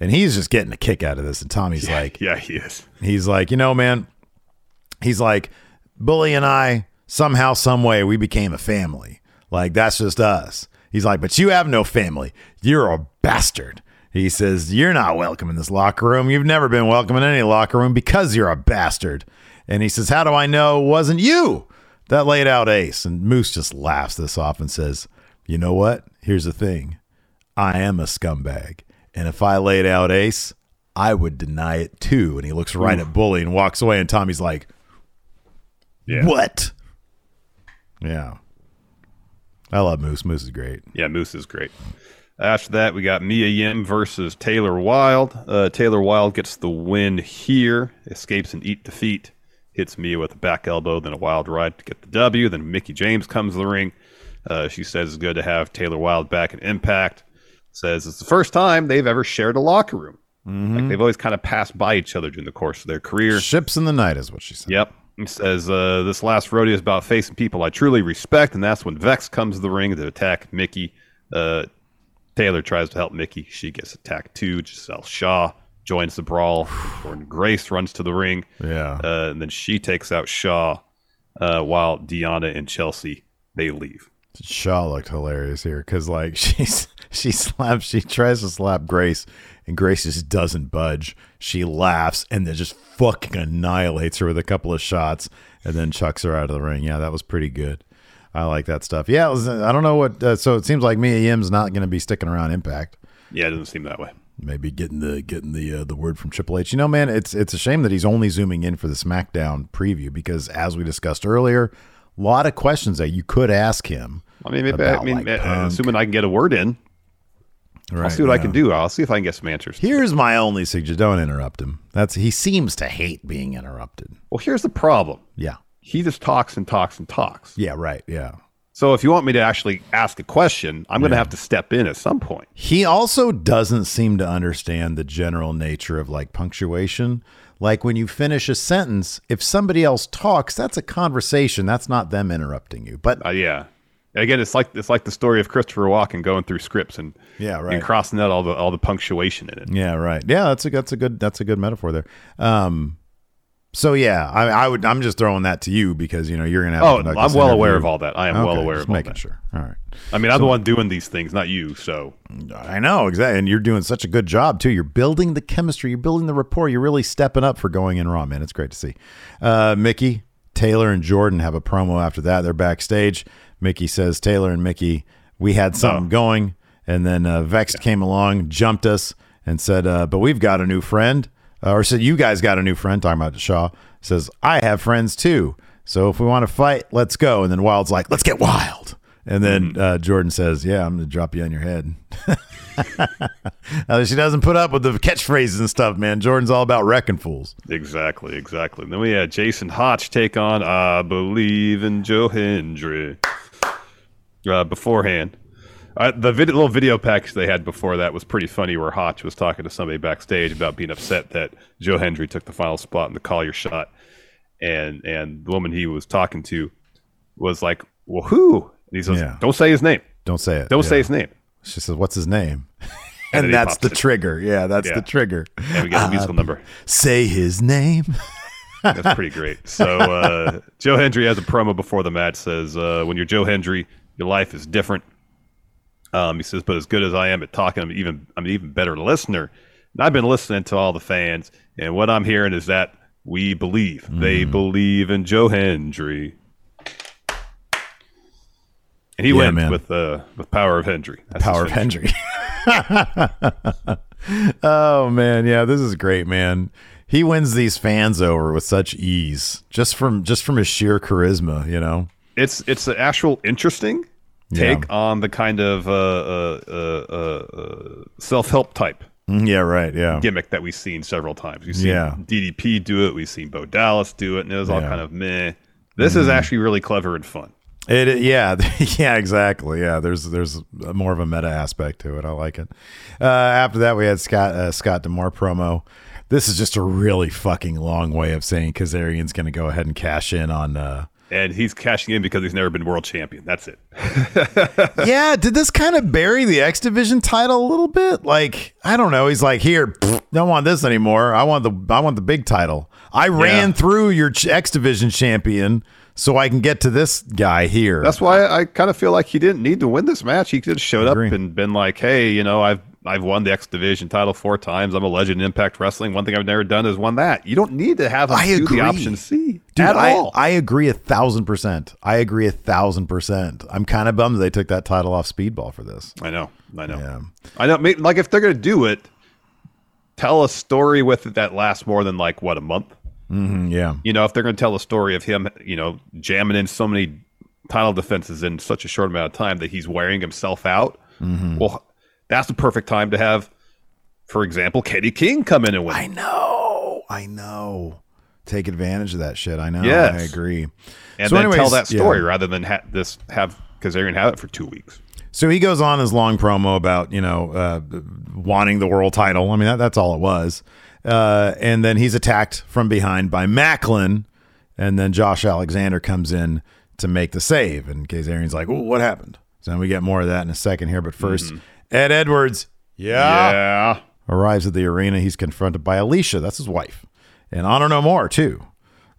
And he's just getting a kick out of this. And Tommy's like, Yeah, he is. He's like, you know, man, he's like, Bully and I, somehow, some way, we became a family. Like, that's just us. He's like, but you have no family. You're a bastard. He says, You're not welcome in this locker room. You've never been welcome in any locker room because you're a bastard. And he says, How do I know it wasn't you that laid out Ace? And Moose just laughs this off and says, You know what? Here's the thing I am a scumbag. And if I laid out Ace, I would deny it too. And he looks right at Bully and walks away. And Tommy's like, Yeah. What? Yeah. I love Moose. Moose is great. Yeah, Moose is great. After that, we got Mia Yim versus Taylor Wilde. Uh, Taylor Wilde gets the win here, escapes an eat defeat, hits Mia with a back elbow, then a wild ride to get the W. Then Mickie James comes to the ring. Uh, she says it's good to have Taylor Wilde back in Impact. Says it's the first time they've ever shared a locker room. Like they've always kind of passed by each other during the course of their career. Ships in the night is what she said. Yep. Says, uh, This last rodeo is about facing people I truly respect, and that's when Vex comes to the ring to attack Mickie. Uh, Taylor tries to help Mickie. She gets attacked too. Gisele Shaw joins the brawl. Jordynne Grace runs to the ring. Yeah. Uh, and then she takes out Shaw uh, while Deonna and Chelsea, they leave. Shaw looked hilarious here because like she's she slaps she tries to slap Grace and Grace just doesn't budge. She laughs and then just fucking annihilates her with a couple of shots and then chucks her out of the ring. Yeah, that was pretty good. I like that stuff. Yeah, was, I don't know what. Uh, so it seems like Mia Yim's not going to be sticking around Impact. Yeah, it doesn't seem that way. Maybe getting the getting the uh, the word from Triple H. You know, man, it's it's a shame that he's only zooming in for the SmackDown preview because, as we discussed earlier, a lot of questions that you could ask him. I mean, maybe, I mean, like, uh, assuming I can get a word in, I'll see what I can do. I'll see if I can get some answers. Here's my only suggestion: don't interrupt him. That's he seems to hate being interrupted. Well, here's the problem. Yeah, He just talks and talks and talks. yeah, right, yeah. So if you want me to actually ask a question, I'm going to have to step in at some point. He also doesn't seem to understand the general nature of like punctuation. Like when you finish a sentence, if somebody else talks, that's a conversation. That's not them interrupting you. But Uh, yeah. Again, it's like it's like the story of Christopher Walken going through scripts and Yeah, right. and crossing out all the all the punctuation in it. Yeah, right. Yeah, that's a that's a good that's a good metaphor there. Um, so yeah, I, I would I'm just throwing that to you because you know you're gonna have. Oh, to I'm well aware of all that. I am well aware of all making that. sure. All right, I mean, I'm the one doing these things, not you. So I know exactly, and you're doing such a good job too. You're building the chemistry, you're building the rapport. You're really stepping up for going in raw, man. It's great to see. Uh, Mickie, Taylor, and Jordynne have a promo after that. They're backstage. Mickie says, "Taylor and Mickie, we had something Oh. going," and then uh, Vex came along, jumped us, and said, uh, "But we've got a new friend." Uh, or said, "You guys got a new friend." Talking about Shaw says, "I have friends too. So if we want to fight, let's go." And then Wild's like, "Let's get wild." And then uh, Jordynne says, "Yeah, I'm gonna drop you on your head." She doesn't put up with the catchphrases and stuff, man. Jordynne's all about wrecking fools. Exactly, exactly. then we had Jason Hotch take on I Believe in Joe Hendry. Uh, beforehand, uh, the vid- little video package they had before that was pretty funny, where Hotch was talking to somebody backstage about being upset that Joe Hendry took the final spot in the Call Your Shot, and and the woman he was talking to was like, "Well, who?" And he says, Yeah. "Don't say his name. Don't say it. Don't Yeah. say his name." She says, "What's his name?" And and that's the it. trigger. Yeah, that's Yeah. the trigger. And we get a musical number. Say his name. That's pretty great. So uh, Joe Hendry has a promo before the match. Says uh, when you're Joe Hendry, your life is different. Um, he says, but as good as I am at talking, I'm even I'm an even better listener. And I've been listening to all the fans, and what I'm hearing is that we believe they believe in Joe Hendry. And he Yeah, went man. with uh, with power of Hendry. That's Power of. Hendry. oh man, yeah, this is great, man. He wins these fans over with such ease, just from just from his sheer charisma, you know. It's it's an actual interesting take Yeah. on the kind of uh, uh, uh, uh, uh, self help type Mm, Yeah, right. Yeah, gimmick that we've seen several times. We've seen Yeah. DDP do it. We've seen Bo Dallas do it, and it was all Yeah. Mm-hmm. kind of meh. This is actually really clever and fun. It, yeah, yeah, exactly. Yeah, there's there's more of a meta aspect to it. I like it. Uh, after that, we had Scott uh, Scott D'Amore promo. This is just a really fucking long way of saying Kazarian's going to go ahead and cash in on. Uh, And he's cashing in because he's never been world champion. That's it. yeah, did this kind of bury the X Division title a little bit? Like, I don't know. He's like, here, pfft, don't want this anymore. I want the I want the big title. I ran Yeah. through your X Division champion so I can get to this guy here. That's why I kind of feel like he didn't need to win this match. He could have showed up and been like, "Hey, you know, I've I've won the X Division title four times. I'm a legend in Impact Wrestling. One thing I've never done is won that. You don't need to have him I do agree. the option C Dude, at I, all. I agree a thousand percent. I agree a thousand percent. I'm kind of bummed they took that title off Speedball for this. I know, I know, Yeah. I know. Like if they're gonna do it, tell a story with it that lasts more than like what a month. Mm, yeah. You know, if they're gonna tell a story of him, you know, jamming in so many title defenses in such a short amount of time that he's wearing himself out. Mm-hmm. Well, that's the perfect time to have, for example, Katie King come in and win. I know. I know. Take advantage of that shit. I know. Yes. I agree. and So then tell that story yeah. rather than ha- this have because they're gonna have it for two weeks. So he goes on his long promo about you know uh, wanting the world title. I mean that, that's all it was. Uh, and then he's attacked from behind by Maclin, and then Josh Alexander comes in to make the save, and Kazarian's like, what happened?" So we get more of that in a second here. But 1st Ed Edwards, yeah, yeah. arrives at the arena. He's confronted by Alicia, that's his wife, and Honor No More too,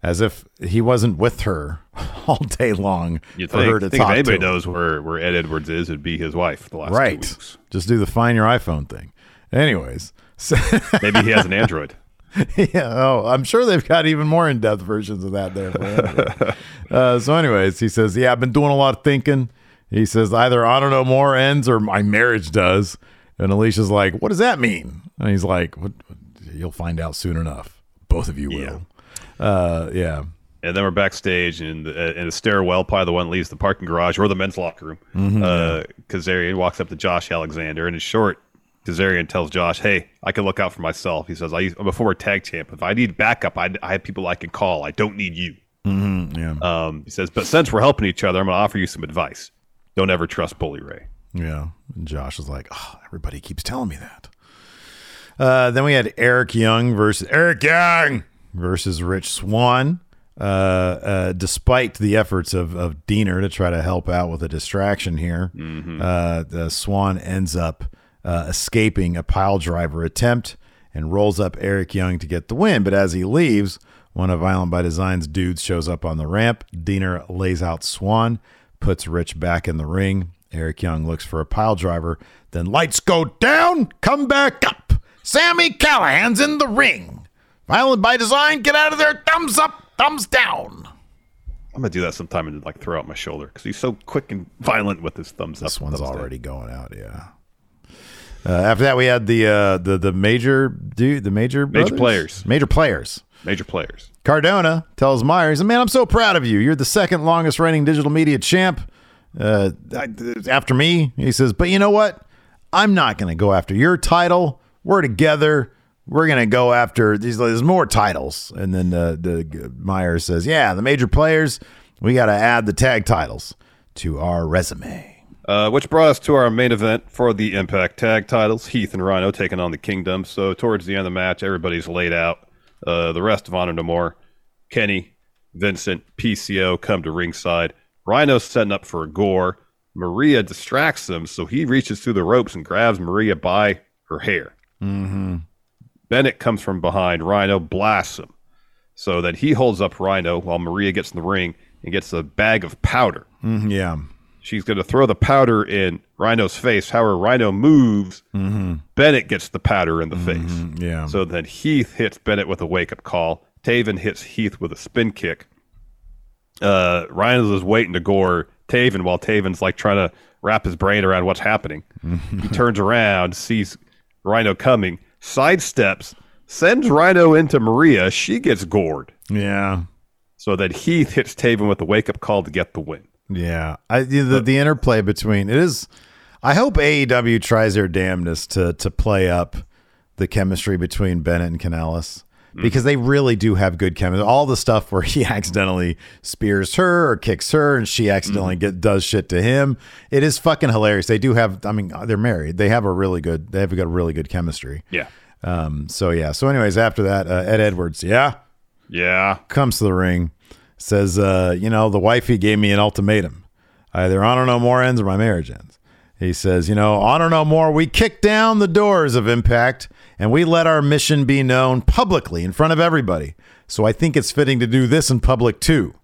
as if he wasn't with her all day long You for think, her to think if talk to anybody him. knows where, where Ed Edwards is, it'd be his wife the last right? weeks. Just do the find your iPhone thing. Anyways, so, Maybe he has an Android. yeah, oh, I'm sure they've got even more in depth versions of that there. uh, so, anyways, he says, "Yeah, I've been doing a lot of thinking." He says, "Either Honor No More ends or my marriage does." And Alicia's like, "What does that mean?" And he's like, what, "You'll find out soon enough. Both of you will." Uh, yeah. And then we're backstage in the, in the stairwell, probably the one that leaves the parking garage or the men's locker room. Mm-hmm, uh, Kazarian walks up to Josh Alexander, and in short, Kazarian tells Josh, "Hey, I can look out for myself." He says, "I I'm a former tag champ. If I need backup, I, I have people I can call. I don't need you." Mm, yeah. Um, he says, "But since we're helping each other, I'm going to offer you some advice. Don't ever trust Bully Ray." Yeah. And Josh is like, oh, everybody keeps telling me that. Uh, then we had Eric Young versus Eric Young versus Rich Swann. Uh, uh, despite the efforts of, of Deaner to try to help out with a distraction here, uh, the Swann ends up uh, escaping a pile driver attempt and rolls up Eric Young to get the win. But as he leaves, one of Violent by Design's dudes shows up on the ramp. Deaner lays out Swann, puts Rich back in the ring. Eric Young looks for a pile driver. Then lights go down, come back up. Sami Callihan's in the ring. Violent by Design, get out of there. Thumbs up, thumbs down. I'm gonna do that sometime and like throw out my shoulder because he's so quick and violent with his thumbs up. This one's thumbs down. already going out. Yeah. Uh, after that, we had the uh, the the major dude, the major Major players. major players. major players. Cardona tells Myers, "Man, I'm so proud of you. You're the second longest reigning digital media champ. uh, after me. He says, but you know what? I'm not going to go after your title. We're together. We're going to go after these. There's more titles. And then uh, the Meyer says, yeah, the major players, we got to add the tag titles to our resume. Uh, which brought us to our main event for the Impact Tag titles. Heath and Rhino taking on the Kingdom. So towards the end of the match, everybody's laid out. Uh, the rest of Honor No More, Kenny, Vincent, PCO come to ringside. Rhino's setting up for a gore. Maria distracts him, so he reaches through the ropes and grabs Maria by her hair. Mm-hmm. Bennett comes from behind. Rhino blasts him so that he holds up Rhino while Maria gets in the ring and gets a bag of powder. Mm, yeah. She's going to throw the powder in Rhino's face. However, Rhino moves. Mm-hmm. Bennett gets the powder in the Mhm, face. yeah. So then Heath hits Bennett with a wake up call. Taven hits Heath with a spin kick. Uh, Rhino is waiting to gore Taven while Taven's like trying to wrap his brain around what's happening. he turns around, sees Rhino coming, sidesteps, sends Rhino into Maria. She gets gored. Yeah. So that Heath hits Taven with a wake up call to get the win. Yeah, I, the the interplay between it is. I hope AEW tries their damnedest to to play up the chemistry between Bennett and Kanellis because they really do have good chemistry. All the stuff where he accidentally spears her or kicks her and she accidentally get does shit to him. It is fucking hilarious. They do have. I mean, they're married. They have a really good. They have got really good chemistry. Yeah. Um. So yeah. So anyways, after that, uh, Ed Edwards. Yeah Yeah. comes to the ring, says, uh, you know, the wifey gave me an ultimatum. Either honor no more ends or my marriage ends. He says, you know, honor no more. We kick down the doors of Impact and we let our mission be known publicly in front of everybody. So I think it's fitting to do this in public too.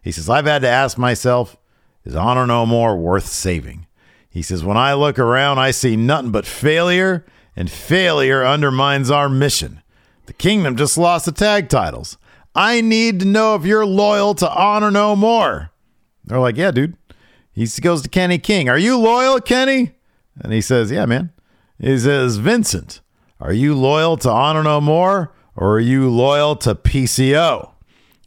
He says, I've had to ask myself, is honor no more worth saving? He says, when I look around, I see nothing but failure, and failure undermines our mission. The kingdom just lost the tag titles. I need to know if you're loyal to Honor No More. They're like, yeah, dude. He goes to Kenny King. Are you loyal, Kenny? And he says, yeah, man. He says, Vincent, are you loyal to Honor No More or are you loyal to PCO?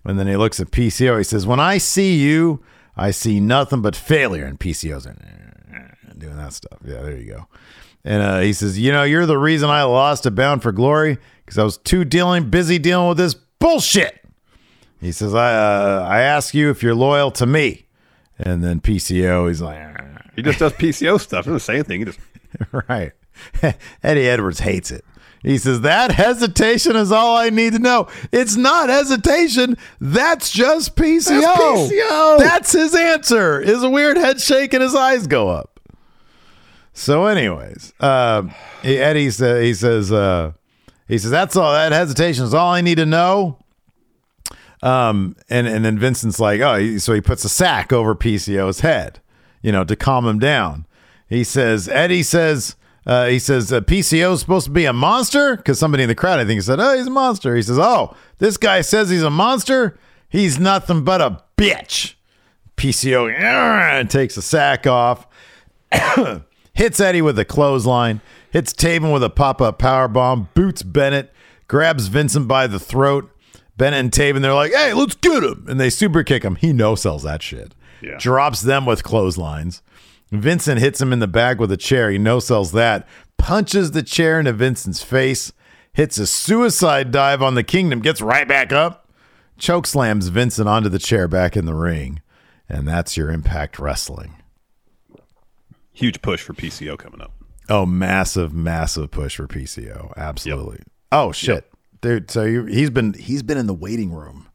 And then he looks at PCO. He says, when I see you, I see nothing but failure. And PCO's like, doing that stuff. Yeah, there you go. And uh, he says, you know, you're the reason I lost a Bound for Glory because I was too dealing busy dealing with this bullshit. He says, I uh, I ask you if you're loyal to me. And then PCO, he's like, He just does PCO stuff. He doesn't say anything. He just right. Eddie Edwards hates it. He says, That hesitation is all I need to know. It's not hesitation. That's just PCO. That's PCO. That's his answer. Is a weird head shake and his eyes go up. So, anyways, um, Eddie sa- he says, uh, he says, That's all. That hesitation is all I need to know. Um, and, and then Vincent's like, Oh, so he puts a sack over PCO's head, you know, to calm him down. He says, Eddie says, uh, he says, uh, PCO is supposed to be a monster? Because somebody in the crowd, I think, said, Oh, he's a monster. He says, Oh, this guy says he's a monster? He's nothing but a bitch. PCO takes the sack off, hits Eddie with a clothesline, hits Taven with a pop up power bomb, boots Bennett, grabs Vincent by the throat. Bennett and Taven, they're like, hey, let's get him. And they super kick him. He no sells that shit. Yeah. Drops them with clotheslines. Vincent hits him in the back with a chair. He no sells that. Punches the chair into Vincent's face. Hits a suicide dive on the kingdom. Gets right back up. Choke slams Vincent onto the chair back in the ring. And that's your impact wrestling. huge push for PCO coming up. Oh, massive, massive push for PCO. Absolutely. Oh shit, dude. So you, he's been he's been in the waiting room.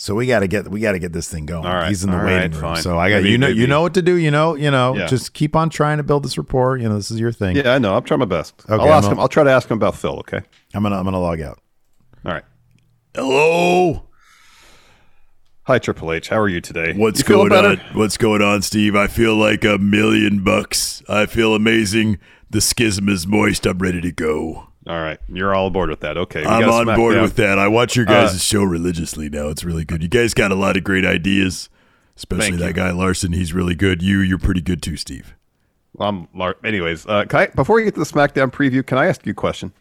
So we got to get we got to get this thing going. All right, he's in the waiting right, room. fine. So I got Maybe- you know maybe- you know what to do. You know you know. Yeah. Just keep on trying to build this rapport. You know this is your thing. Yeah, I know. I'm trying my best. Okay, I'll ask I'm him. I'll try to ask him about Phil. Okay. I'm gonna I'm gonna log out. All right. Hello. Hi, Triple H. How are you today? What's You going on? What's going on, Steve? I feel like a million bucks. I feel amazing. The schism is moist. I'm ready to go. All right, you're all aboard with that. Okay, we I'm got on board SmackDown. with that. I watch your guys' Uh, show religiously now. It's really good. You guys got a lot of great ideas, especially that you. guy Larson. He's really good. You, you're pretty good too, Steve. Um, Lar- anyways, uh, can I, before we get to the SmackDown preview, can I ask you a question?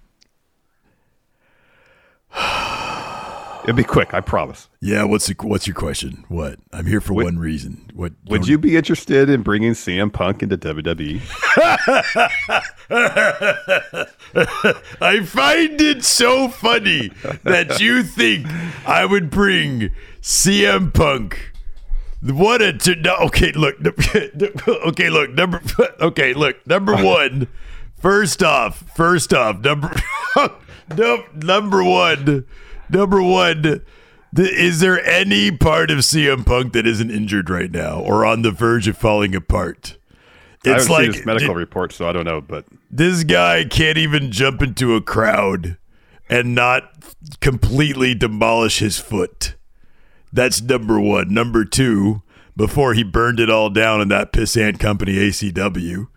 It'll be quick, I promise. Yeah, what's the, what's your question? What? I'm here for Would- one reason. What Would you be interested in bringing CM Punk into? WWE? I find it so funny that you think I would bring CM Punk. What a t- no, okay. Look, okay. Look, number. Okay, look. Number uh-huh. one. First off, first off, number. no, number one. Number one. th- Is there any part of CM Punk that isn't injured right now or on the verge of falling apart? It's like seen his medical report, so I don't know. But this guy can't even jump into a crowd and not completely demolish his foot. That's number one. Number two, before he burned it all down in that pissant company AEW,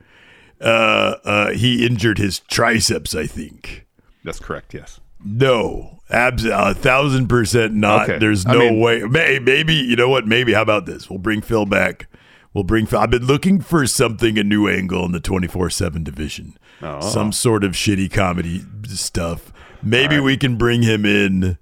uh, uh, he injured his triceps, I think. that's correct. Yes. No, abs a thousand percent not. Okay. There's I no mean- way. May, maybe you know what? Maybe how about this? We'll bring Phil back. We'll bring. Phil. I've been looking for something a new angle in the 24 seven division. Oh. Some sort of shitty comedy stuff. Maybe we can bring him in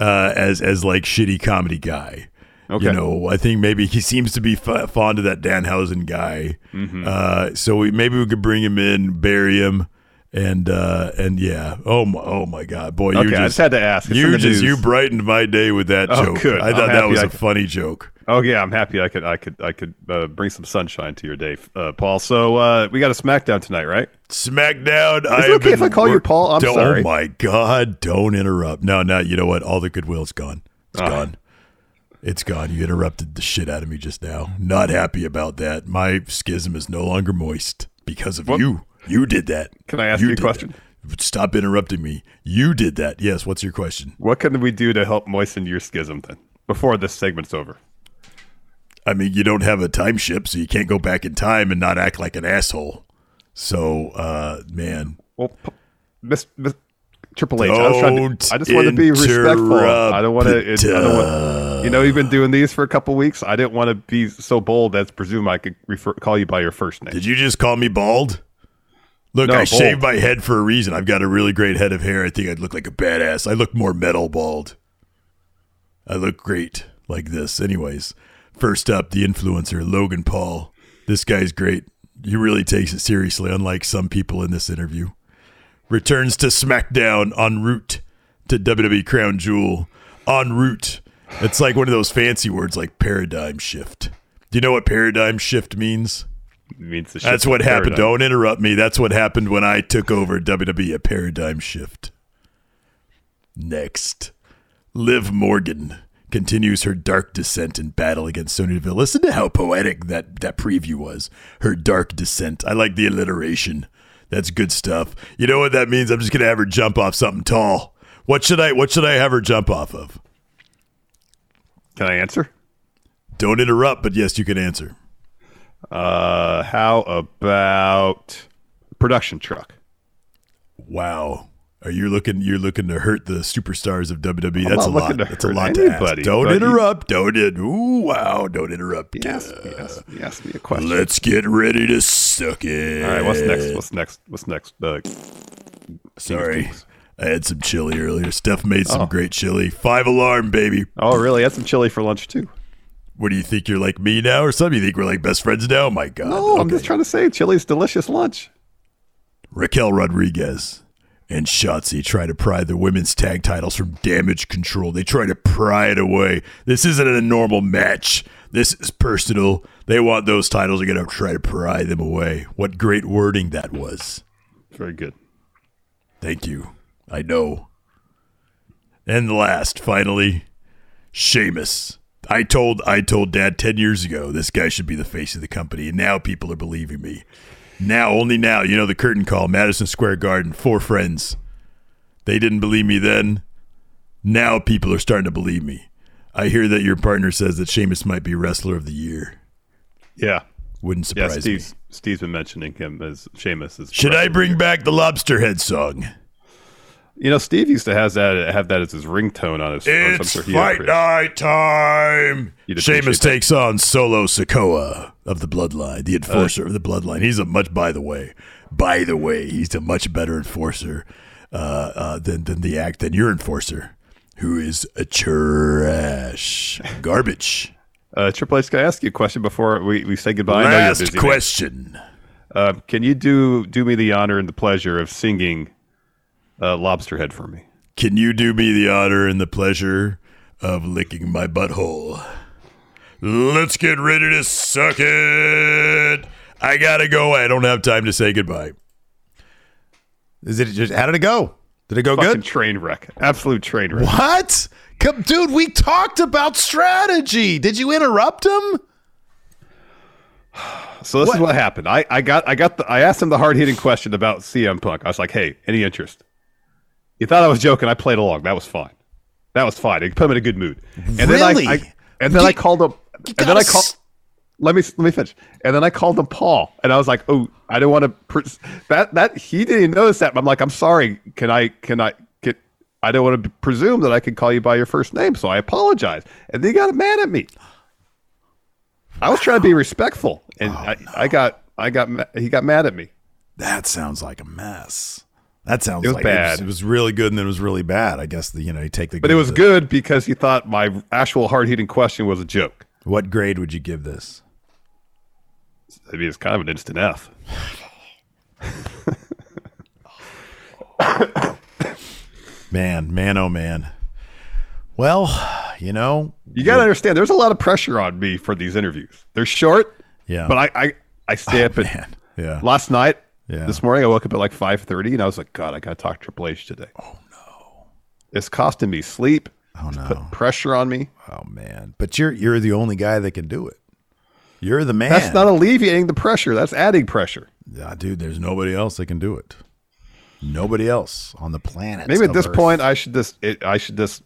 uh, as as like shitty comedy guy. Okay. You know, I think maybe he seems to be f- fond of that Danhausen guy. Mm-hmm. Uh, so we, maybe we could bring him in, bury him, and uh, and yeah. Oh my, oh my God, boy! Okay, you I just, just had to ask. It's you just you brightened my day with that Oh, joke. good. I thought that was I a could- funny joke. Oh yeah, I'm happy. I could, I could, I could uh, bring some sunshine to your day, uh, Paul. So uh, we got a SmackDown tonight, right? SmackDown. I it okay if I call you Paul? I'm Don't- sorry. Oh my God! Don't interrupt. No, no. You know what? All the goodwill's gone. It's Ah. gone. It's gone. You interrupted the shit out of me just now. Not happy about that. My schism is no longer moist because of What? you. You did that. Can I ask you a question? that. Stop interrupting me. You did that. Yes. What's your question? What can we do to help moisten your schism then? Before this segment's over. I mean, you don't have a time ship, so you can't go back in time and not act like an asshole. So, uh, man, Well, Miss, Miss Triple H, I was trying to. I just want to be respectful. I don't want to. interrupt. I don't want. You know, you've been doing these for a couple weeks. I didn't want to be so bold as presume I could refer, call you by your first name. Did you just call me bald? Look, No, I bald. shaved my head for a reason. I've got a really great head of hair. I think I'd look like a badass. I look more metal bald. I look great like this. Anyways, first up, the influencer, Logan Paul. This guy's great. He really takes it seriously, unlike some people in this interview. Returns to SmackDown en route to WWE Crown Jewel. En route. It's like one of those fancy words like paradigm shift. Do you know what paradigm shift means? Means the That's what happened. paradigm. Don't interrupt me. That's what happened when I took over WWE, a paradigm shift. Next, Liv Morgan continues her dark descent in battle against Sonya Deville. Listen to how poetic that, that preview was. Her dark descent. I like the alliteration. That's good stuff. You know what that means? I'm just gonna have her jump off something tall. What should I what should I have her jump off of? Can I answer? Don't interrupt, but yes, you can answer. Uh, how about production truck? Wow. Are you looking? You're looking to hurt the superstars of WWE. That's not a lot. to That's a lot to ask. Don't you- interrupt. Don't it? Ooh, wow! Don't interrupt. Yes, Uh, yes, yes. Me a question. Let's get ready to suck it. All right, what's next? What's next? What's next? Uh, Sorry, I had some chili earlier. Steph made some Oh. great chili. Five alarm, baby. oh, really? I had some chili for lunch too. What do you think? You're like me now, or something? You think we're like best friends now? Oh my god. No, I'm just trying to say chili's delicious lunch. Raquel Rodriguez and Shotzi try to pry the women's tag titles from damage control. They try to pry it away. This isn't a normal match. This is personal. They want those titles. They're going to try to pry them away. What great wording that was. Very good. Thank you. I know. And last, finally, Sheamus. I told I told Dad ten years ago this guy should be the face of the company, and now people are believing me. Now, only now, you know the curtain call, Madison Square Garden, four friends. They didn't believe me then. Now people are starting to believe me. I hear that your partner says that Sheamus might be wrestler of the year. Yeah, Wouldn't yeah. surprise me. Steve's Steve's been mentioning him as Sheamus. As Should I bring back the lobster head song? You know, Steve used to have that have that as his ringtone on his. It's of fight night time. That. takes on Solo Sikoa of the Bloodline, the enforcer of the Bloodline. He's a much, by the way, by the way, he's a much better enforcer uh, uh, than than the act than your enforcer, who is a trash garbage. Uh, Triple H, can I ask you a question before we, we say goodbye? I know you're Last question. Uh, can you do do me the honor and the pleasure of singing uh, "Lobster Head" for me? Can you do me the honor and the pleasure of licking my butthole? Let's get ready to suck it. I gotta go. I don't have time to say goodbye. Is it just how did it go? Did it go Fucking good? train wreck, absolute train wreck. What? Come, dude, we talked about strategy. Did you interrupt him? So this is what happened. I, I got I got the, I asked him the hard hitting question about CM Punk. I was like, hey, any interest? He thought I was joking. I played along. That was fine. That was fine. It put him in a good mood. And Really? then I, I and then I called him. And then I called. s- Let me let me finish. And then I called him Paul, and I was like, "Oh, I didn't want to." Pres- that that he didn't even notice that. I'm like, "I'm sorry. Can I can I get? I don't want to presume that I can call you by your first name, so I apologize." And then he got mad at me. I was trying to be respectful, and oh, I, I got I got he got mad at me. That sounds like a mess. That sounds It was like bad. It was, it was really good and then it was really bad. I guess the you know you take the. But it was good because he thought my actual hard hitting question was a joke. What grade would you give this? I mean, it's kind of an instant F. Man, man, oh man. Well, you know, You got to understand, there's a lot of pressure on me for these interviews. They're short, yeah, but I I, I stay oh, up at man, yeah, last night. Yeah. This morning I woke up at like five thirty, and I was like, God, I got to talk Triple H today. Oh no, it's costing me sleep. oh Put no, pressure on me. oh man. But you're you're the only guy that can do it. You're the man. That's not alleviating the pressure. That's adding pressure. yeah, dude. There's nobody else that can do it. Nobody else on the planet. Maybe at this Earth. point, I should just it, I should just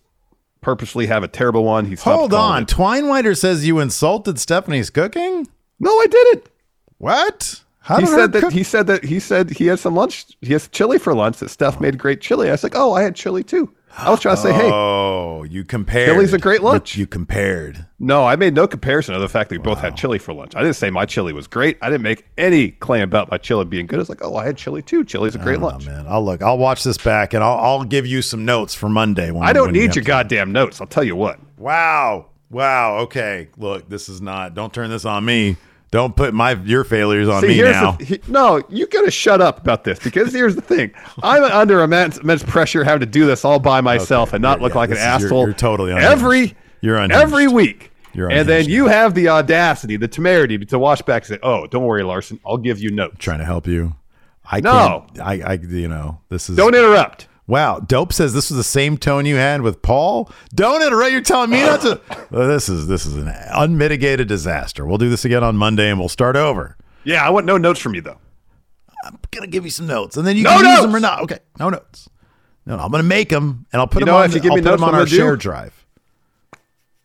purposely have a terrible one. He Hold on. it. Twinewhiter says you insulted Stephanie's cooking. No, I didn't. What? How he said that cook- he said that he said he had some lunch. He has chili for lunch. That Steph made great chili. I was like, oh, I had chili too. I was trying to say, hey, Oh, you compared. Chili's a great lunch. You, you compared. no, I made no comparison of the fact that we both had chili for lunch. I didn't say my chili was great. I didn't make any claim about my chili being good. I was like, oh, I had chili too. Chili's a great Oh, lunch. man. I'll look. I'll watch this back and I'll, I'll give you some notes for Monday. When, I don't need your goddamn notes. I'll tell you what. Wow. Wow. Okay. Look, this is not. Don't turn this on me. Don't put my your failures on See, me now. the he, no. You got to shut up about this because here's the thing. I'm under immense, immense pressure having to do this all by myself and not look yeah, like an is- you're- asshole. you're totally unhinged. every You're unhinged. every week. You're and then you have the audacity, the temerity to watch back and say, "Oh, don't worry, Larson. I'll give you notes. trying to help you. I No. can't. I. I. You know. This is. Don't interrupt." Wow. Dope says this was the same tone you had with Paul. Don't interrupt. You're telling me not to. Well, this is this is an unmitigated disaster. We'll do this again on Monday and we'll start over. Yeah, I want no notes from you though. I'm gonna give you some notes, and then you No can use them or not. Okay, no notes. No, no, I'm gonna make them, and I'll put You them know, on. if you give I'll me notes, on our do? shared drive.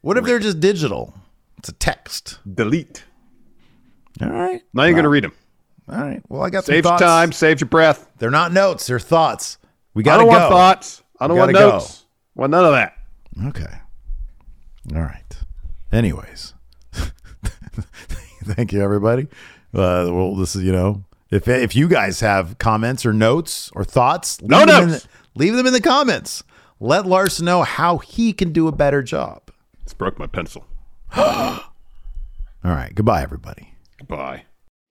What if they're just digital? It's a text. Delete. All right. Now you're gonna read them. All right. Well, I got Save some thoughts. time. Save your breath. They're not notes. They're thoughts. We gotta don't go. want thoughts. I don't want gotta go. notes. Want none of that. Okay. All right. Anyways, thank you, everybody. Uh, well, this is you know, if if you guys have comments or notes or thoughts, leave No them in notes. the, leave them in the comments. Let Larson know how he can do a better job. It's broke my pencil. All right. Goodbye, everybody. Goodbye.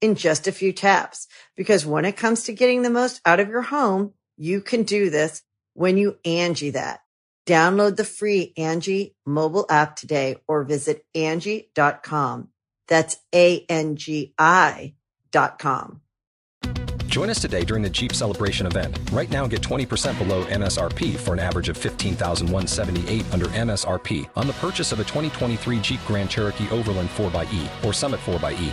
in just a few taps. Because when it comes to getting the most out of your home, you can do this when you Angi that. Download the free Angi mobile app today or visit Angi.com. That's A-N-G-I dot com. Join us today during the Jeep Celebration event. Right now, get 20% below MSRP for an average of 15178 under MSRP on the purchase of a 2023 Jeep Grand Cherokee Overland 4xE or Summit 4xE.